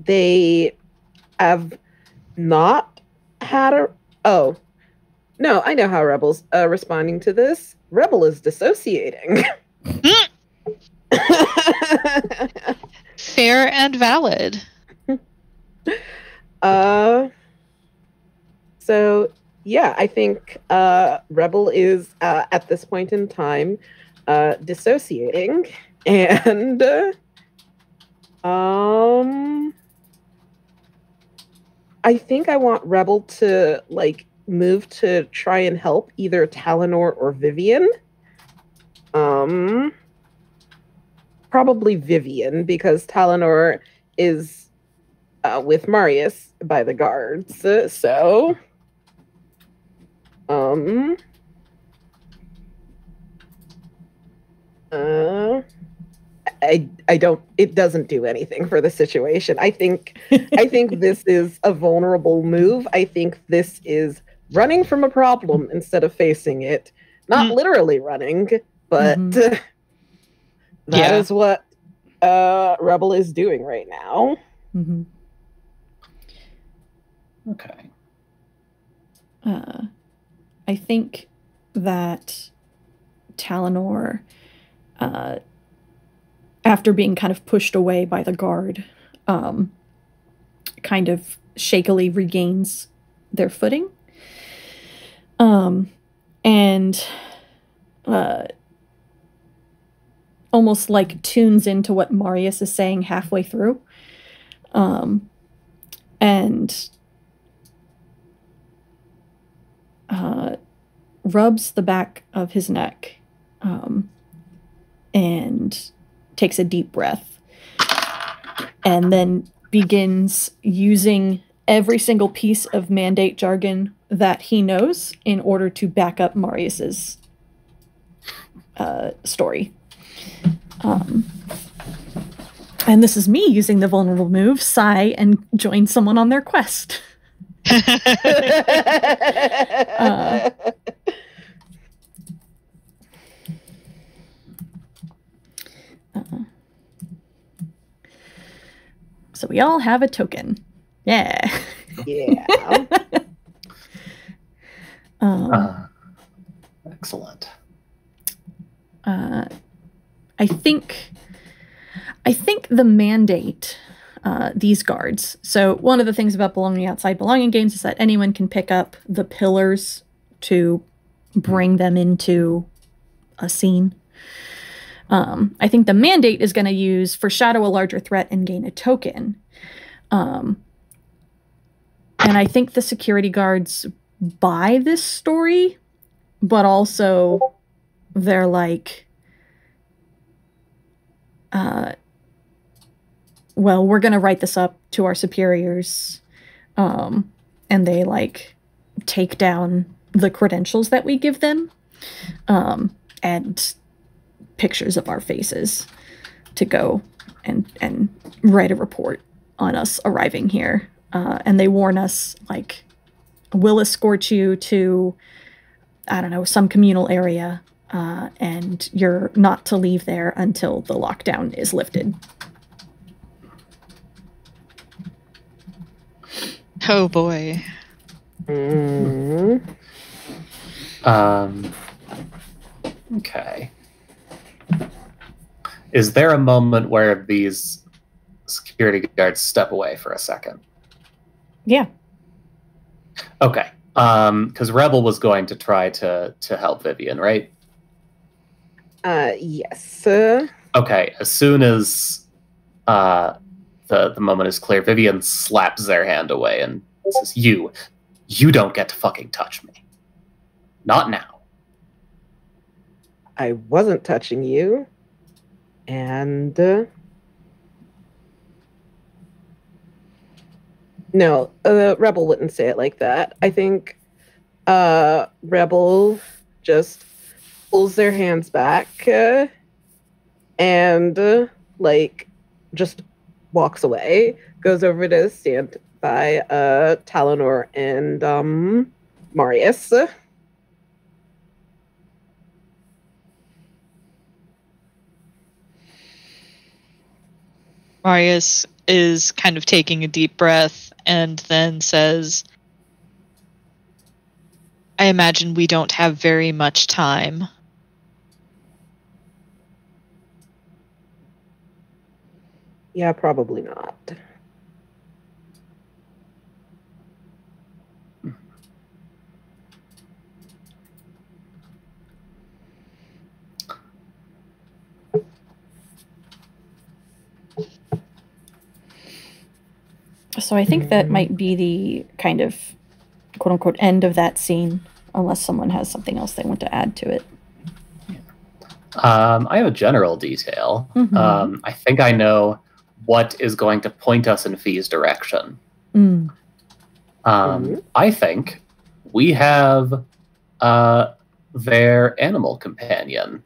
Speaker 3: they have not had a. Oh, no, I know how Rebel's uh, responding to this. Rebel is dissociating. <laughs>
Speaker 1: Fair and valid. <laughs>
Speaker 3: uh, so yeah, I think uh, Rebel is uh, at this point in time uh, dissociating, <laughs> and uh, um, I think I want Rebel to like move to try and help either Talinor or Vivian. Um, probably Vivian because Talinor is uh, with Marius by the guards. So, um, uh, I I don't. It doesn't do anything for the situation. I think I <laughs> think this is a vulnerable move. I think this is running from a problem instead of facing it. Not
Speaker 1: Mm.
Speaker 3: literally running, but
Speaker 2: Mhm. <laughs>
Speaker 3: that is
Speaker 1: Yeah.
Speaker 3: what uh, Rebel is doing right now.
Speaker 2: Mhm.
Speaker 4: Okay.
Speaker 2: Uh, I think that Talinor, uh, after being kind of pushed away by the guard, um, kind of shakily regains their footing. Um, and uh, almost like tunes into what Marius is saying halfway through. Um, and uh, rubs the back of his neck um, and takes a deep breath and then begins using every single piece of mandate jargon that he knows in order to back up Marius's uh, story. Um, and this is me using the vulnerable move, sigh, and join someone on their quest. <laughs> Uh. So we all have a token. Yeah.
Speaker 3: yeah. <laughs>
Speaker 2: Um,
Speaker 4: Uh, excellent.
Speaker 2: uh, I think I think the mandate uh, these guards. So one of the things about belonging outside belonging games is that anyone can pick up the pillars to bring them into a scene. Um, I think the mandate is going to use foreshadow a larger threat and gain a token. Um, and I think the security guards buy this story, but also they're like, uh, well, we're going to write this up to our superiors. Um, and they like take down the credentials that we give them um, and pictures of our faces to go and, and write a report on us arriving here. Uh, and they warn us, like, we'll escort you to, I don't know, some communal area, uh, and you're not to leave there until the lockdown is lifted.
Speaker 1: Oh boy.
Speaker 3: Mm.
Speaker 4: Um, okay. Is there a moment where these security guards step away for a second?
Speaker 2: Yeah.
Speaker 4: Okay. Um, because Rebel was going to try to to help Vivian, right?
Speaker 3: Uh, yes.
Speaker 4: Okay. As soon as uh the the moment is clear, Vivian slaps their hand away and says, "You, you don't get to fucking touch me. Not now."
Speaker 3: I wasn't touching you. And. Uh, no, uh, Rebel wouldn't say it like that. I think uh, Rebel just pulls their hands back uh, and uh, like just walks away, goes over to stand by uh Talinor and um Marius.
Speaker 1: Marius is kind of taking a deep breath and then says, I imagine we don't have very much time.
Speaker 3: Yeah, probably not.
Speaker 2: So I think that might be the kind of quote unquote end of that scene, unless someone has something else they want to add to it.
Speaker 4: Um, I have a general detail.
Speaker 2: Mhm.
Speaker 4: Um, I think I know what is going to point us in Fee's direction.
Speaker 2: Mm.
Speaker 4: Um. I think we have uh, their animal companion.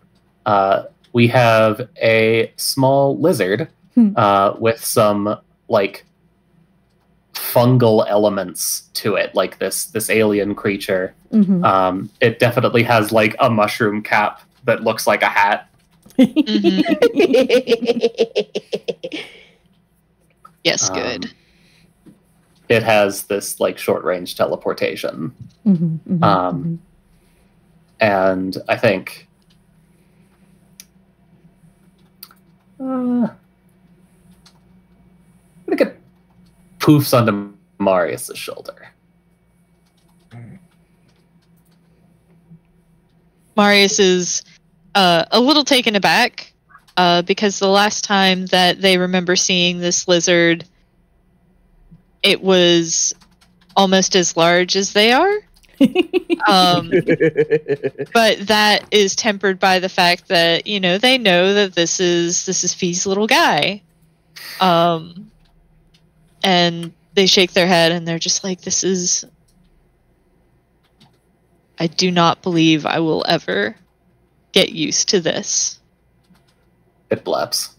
Speaker 4: Uh, we have a small lizard
Speaker 2: Hmm.
Speaker 4: uh, with some like fungal elements to it, like this this alien creature.
Speaker 2: Mhm.
Speaker 4: Um, it definitely has like a mushroom cap that looks like a hat.
Speaker 1: Mhm. Yes,
Speaker 4: Um,
Speaker 1: good.
Speaker 4: It has this like short range teleportation.
Speaker 2: Mhm, mhm,
Speaker 4: Um, and I think uh, I'm gonna get poofs onto Marius's shoulder.
Speaker 1: Marius is uh, a little taken aback uh, because the last time that they remember seeing this lizard, it was almost as large as they are. <laughs> Um, but that is tempered by the fact that you know they know that this is this is Fee's little guy, um, and they shake their head and they're just like, "This is." I do not believe I will ever get used to this.
Speaker 4: It bleps.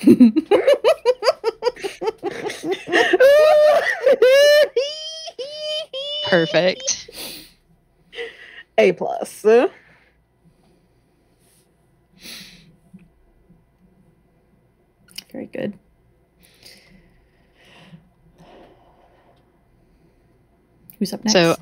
Speaker 4: <laughs>
Speaker 1: Perfect.
Speaker 3: A plus.
Speaker 2: Very good. Who's up next?
Speaker 1: So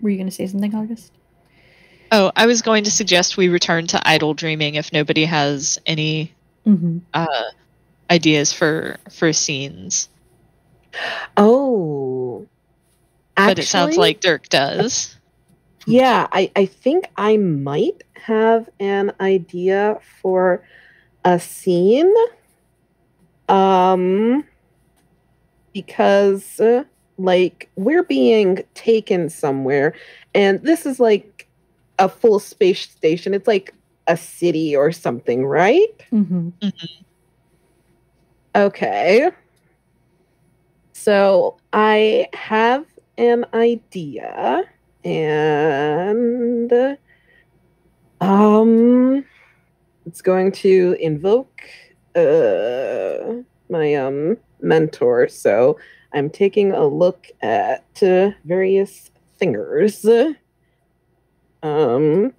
Speaker 2: were you going to say something, August?
Speaker 1: Oh, I was going to suggest we return to idle dreaming if nobody has any
Speaker 2: Mm-hmm.
Speaker 1: uh, ideas for for scenes.
Speaker 3: Oh.
Speaker 1: but it sounds like Dirk does.
Speaker 3: Yeah, I, I think I might have an idea for a scene. Um because uh, like we're being taken somewhere and this is like a full space station. It's like a city or something, right?
Speaker 2: Mm-hmm.
Speaker 3: Okay. So I have an idea and um it's going to invoke uh my um mentor so i'm taking a look at uh, various fingers um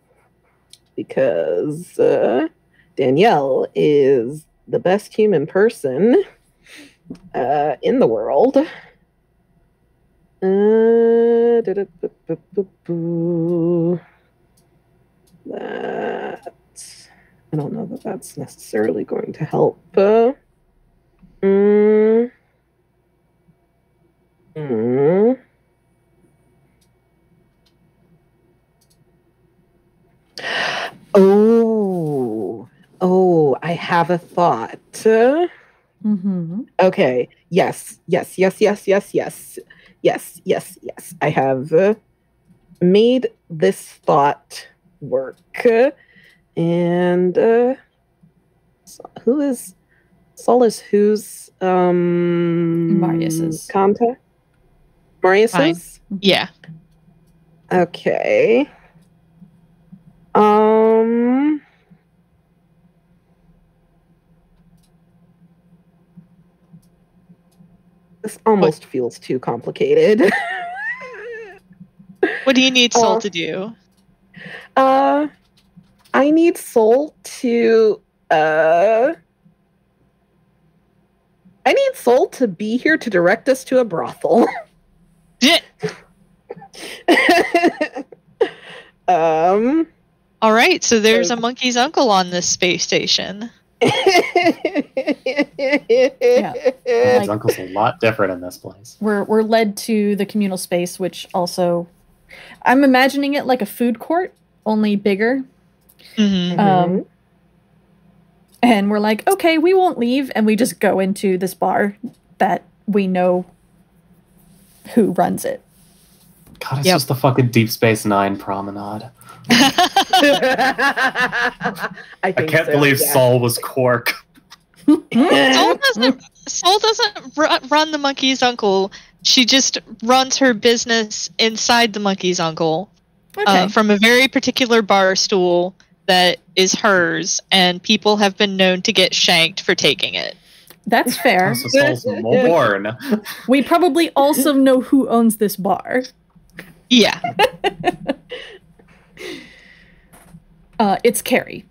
Speaker 3: because uh danielle is the best human person uh in the world uh. That I don't know that that's necessarily going to help. Uh, mm, mm. Oh, oh, I have a thought.
Speaker 2: Mm-hmm.
Speaker 3: Okay. Yes. Yes. Yes. Yes. Yes. Yes. Yes. Yes. Yes. I have uh, made this thought work. And uh, so- who is Solace? Who's um
Speaker 2: Marius's.
Speaker 3: contact? Marius's?
Speaker 1: Yeah.
Speaker 3: Okay. Um. This almost feels too complicated. <laughs>
Speaker 1: What do you need Soul
Speaker 3: Uh,
Speaker 1: to do?
Speaker 3: uh, I need Soul to uh. I need Soul to be here to direct us to a brothel. <laughs> um.
Speaker 1: All right, so there's a monkey's uncle on this space station. Yeah. <laughs>
Speaker 4: His uncle's a lot different in this place.
Speaker 2: We're we're led to the communal space, which also I'm imagining it like a food court, only bigger.
Speaker 1: hmm
Speaker 2: Um, and we're like, okay, we won't leave, and we just go into this bar that we know who runs it.
Speaker 4: God, it's
Speaker 1: Yep.
Speaker 4: just the fucking Deep Space Nine promenade. <laughs>
Speaker 3: I,
Speaker 4: I can't
Speaker 3: so,
Speaker 4: believe
Speaker 3: yeah.
Speaker 4: Saul was Quark.
Speaker 1: Saul <laughs> doesn't. Soul doesn't ru- run the monkey's uncle. She just runs her business inside the monkey's uncle
Speaker 2: Okay,
Speaker 1: uh, from a very particular bar stool that is hers, and people have been known to get shanked for taking it.
Speaker 2: that's <laughs> fair.
Speaker 4: So Saul's Molborn.
Speaker 2: we probably also know who owns this bar.
Speaker 1: Yeah. <laughs>
Speaker 2: Uh, it's Carrie,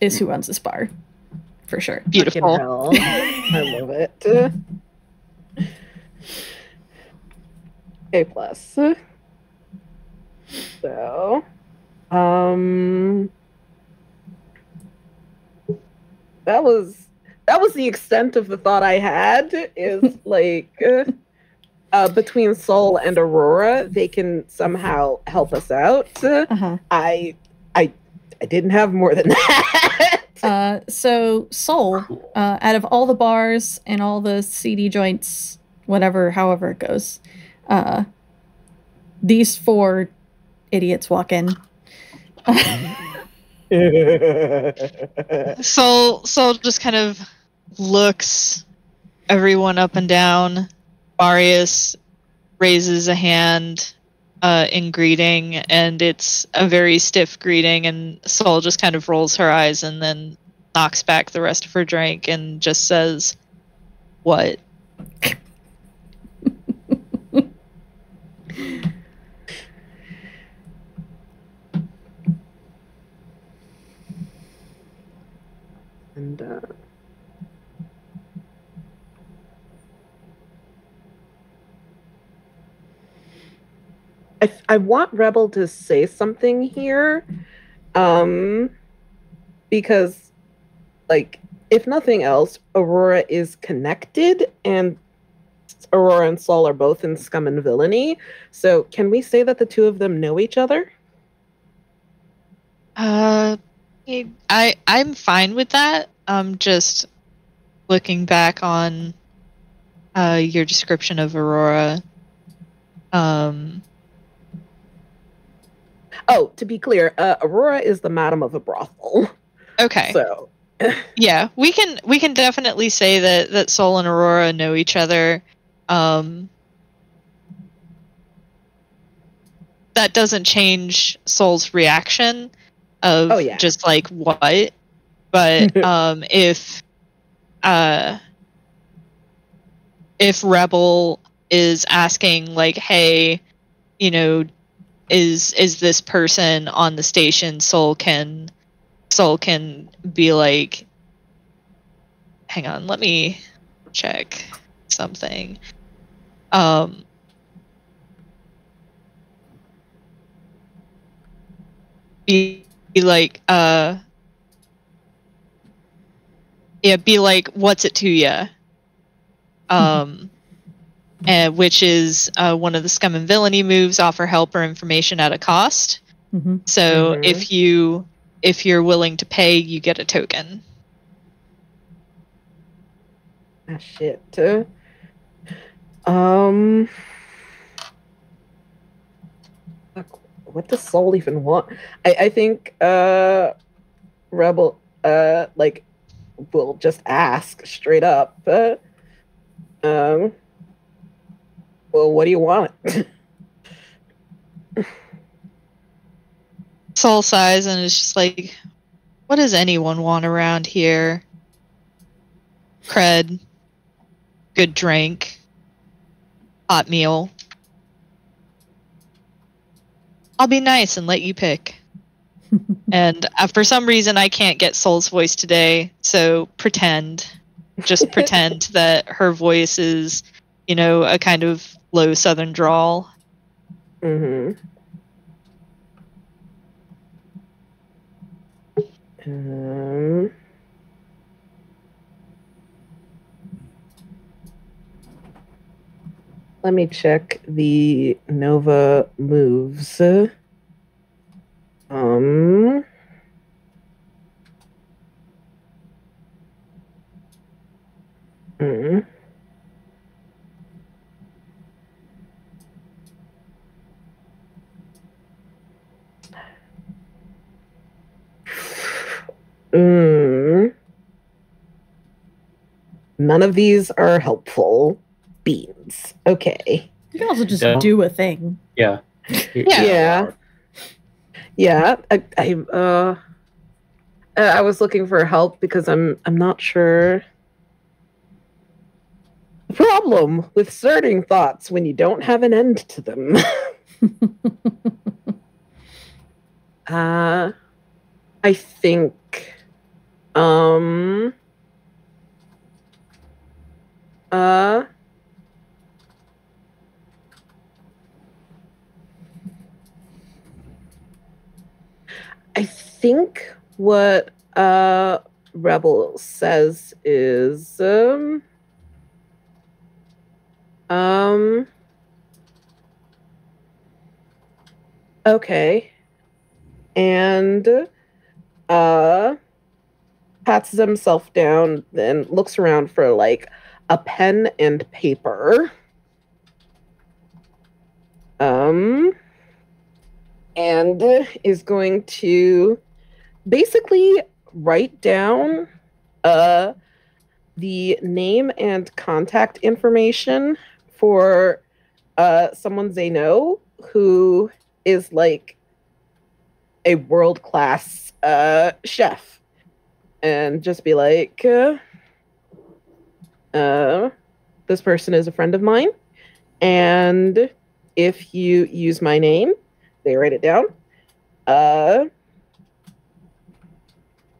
Speaker 2: is who runs this bar, for sure.
Speaker 1: Beautiful. <laughs>
Speaker 3: I love it. A plus. So, um, that was that was the extent of the thought I had. Is like. Uh, between Soul and Aurora, they can somehow help us out.
Speaker 2: Uh-huh.
Speaker 3: I, I, I didn't have more than <laughs> that.
Speaker 2: Uh, so Soul, uh, out of all the bars and all the CD joints, whatever, however it goes, uh, these four idiots walk in. <laughs>
Speaker 1: Soul Soul just kind of looks everyone up and down. Marius raises a hand uh, in greeting, and it's a very stiff greeting. And Sol just kind of rolls her eyes and then knocks back the rest of her drink and just says, "What?" <laughs>
Speaker 3: and uh, I, I want Rebel to say something here, um, because, like, if nothing else, Aurora is connected, and Aurora and Saul are both in scum and villainy. So, can we say that the two of them know each other?
Speaker 1: Uh, I I'm fine with that. Um, just looking back on uh your description of Aurora. Um,
Speaker 3: Oh, to be clear, uh, Aurora is the madam of a brothel.
Speaker 1: okay.
Speaker 3: So, <laughs>
Speaker 1: Yeah, we can we can definitely say that that Soul and Aurora know each other. Um, that doesn't change Soul's reaction of
Speaker 3: Oh, yeah.
Speaker 1: just like what, but <laughs> um, if uh, if Rebel is asking like, hey, you know, is is this person on the station? Soul can Soul can be like, hang on, let me check something. Um, be, be like, uh, yeah, be like, what's it to ya? Um, and which is uh, one of the scum and villainy moves. Offer help or information at a cost.
Speaker 2: hmm
Speaker 1: So
Speaker 3: Mhm.
Speaker 1: if you if you're willing to pay, you get a token.
Speaker 3: ah, shit. Uh, Um, what does Soul even want? I, I think uh, Rebel uh like will just ask straight up. Uh, um, Well, what do you want?
Speaker 1: Soul sighs and it's just like, what does anyone want around here? Cred, good drink, hot meal. I'll be nice and let you pick. <laughs> and uh, for some reason, I can't get Soul's voice today, so pretend. Just pretend <laughs> that her voice is, you know, a kind of low southern drawl.
Speaker 3: mm-hmm. Um, let me check the Nova moves. Um. mm. Mm. None of these are helpful. Beans. Okay.
Speaker 2: You can also just
Speaker 4: Yeah.
Speaker 2: do a thing.
Speaker 4: Yeah.
Speaker 1: Yeah.
Speaker 3: Yeah. Yeah. I, I uh uh, I was looking for help because I'm I'm not sure. Problem with starting thoughts when you don't have an end to them. <laughs> <laughs> uh I think um uh I think what uh Rebel says is um um okay. And uh pats himself down then looks around for like a pen and paper. Um and is going to basically write down uh the name and contact information for uh someone they know who is like a world class uh chef and just be like uh, uh this person is a friend of mine and if you use my name they write it down uh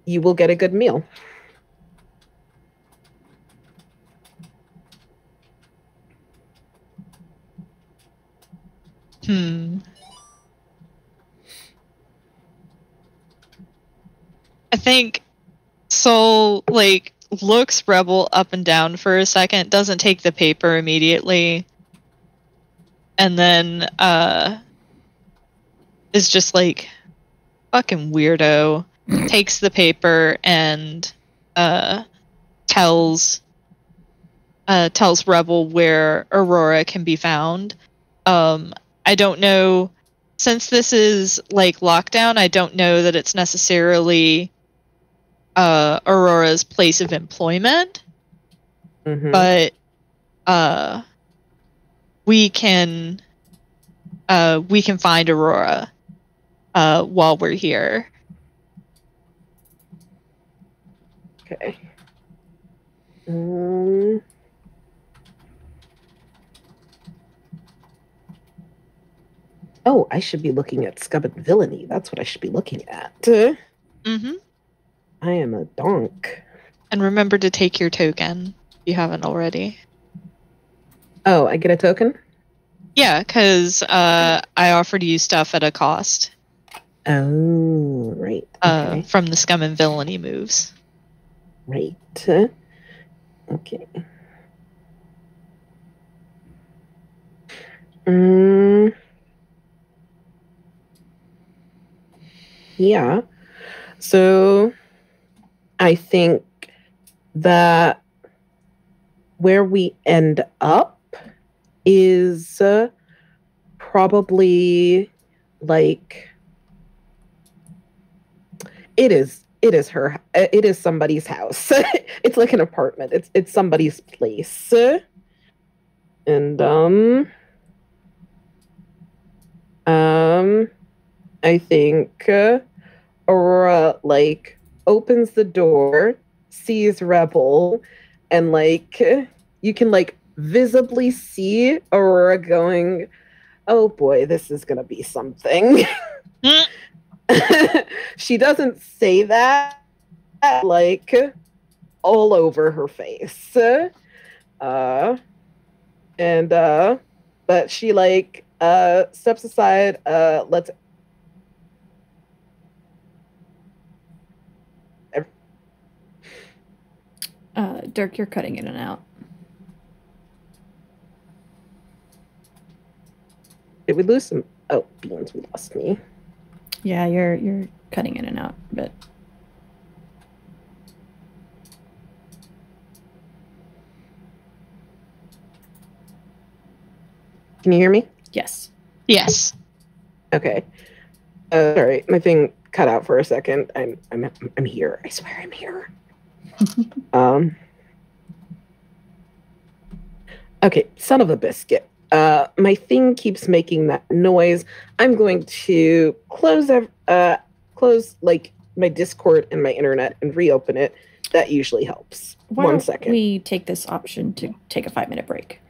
Speaker 3: you will get a good meal
Speaker 1: Hmm. I think Soul like looks Rebel up and down for a second, doesn't take the paper immediately, and then uh is just like fucking weirdo. takes the paper and uh tells uh tells Rebel where Aurora can be found. Um I don't know since this is like lockdown, I don't know that it's necessarily uh, Aurora's place of employment,
Speaker 3: Mhm.
Speaker 1: but uh, we can uh, we can find Aurora uh, while we're here.
Speaker 3: okay. Um, oh i should be looking at scum and villainy. That's what i should be looking at. Uh,
Speaker 1: hmm
Speaker 3: i am a donk
Speaker 1: And remember to take your token if you haven't already.
Speaker 3: oh i get a token
Speaker 1: Yeah, because uh, I offered you stuff at a cost
Speaker 3: oh right
Speaker 1: uh,
Speaker 3: okay
Speaker 1: from the scum and villainy moves.
Speaker 3: right okay Mm. Yeah. So I think that where we end up is uh, probably like it is it is her uh, it is somebody's house. <laughs> It's like an apartment. It's it's somebody's place. And um Um, I think uh, Aurora like opens the door, sees Rebel, and like you can like visibly see Aurora going, "Oh boy, this is gonna be something." <laughs> she doesn't say that like all over her face. Uh, and uh, but she like uh steps aside, uh, lets
Speaker 2: Uh, Dirk, you're cutting in and out.
Speaker 3: Did we lose some? Oh, beans, we lost me.
Speaker 2: Yeah, you're you're cutting in and out, but
Speaker 3: Can you hear me?
Speaker 2: yes.
Speaker 1: Yes.
Speaker 3: Okay. Uh, sorry, my thing cut out for a second. I'm I'm I'm here. I swear I'm here. Um. Okay, son of a biscuit. Uh, my thing keeps making that noise. I'm going to close uh close like my Discord and my internet and reopen it. That usually helps.
Speaker 2: Why
Speaker 3: One
Speaker 2: don't
Speaker 3: second.
Speaker 2: We take this option to take a five minute break.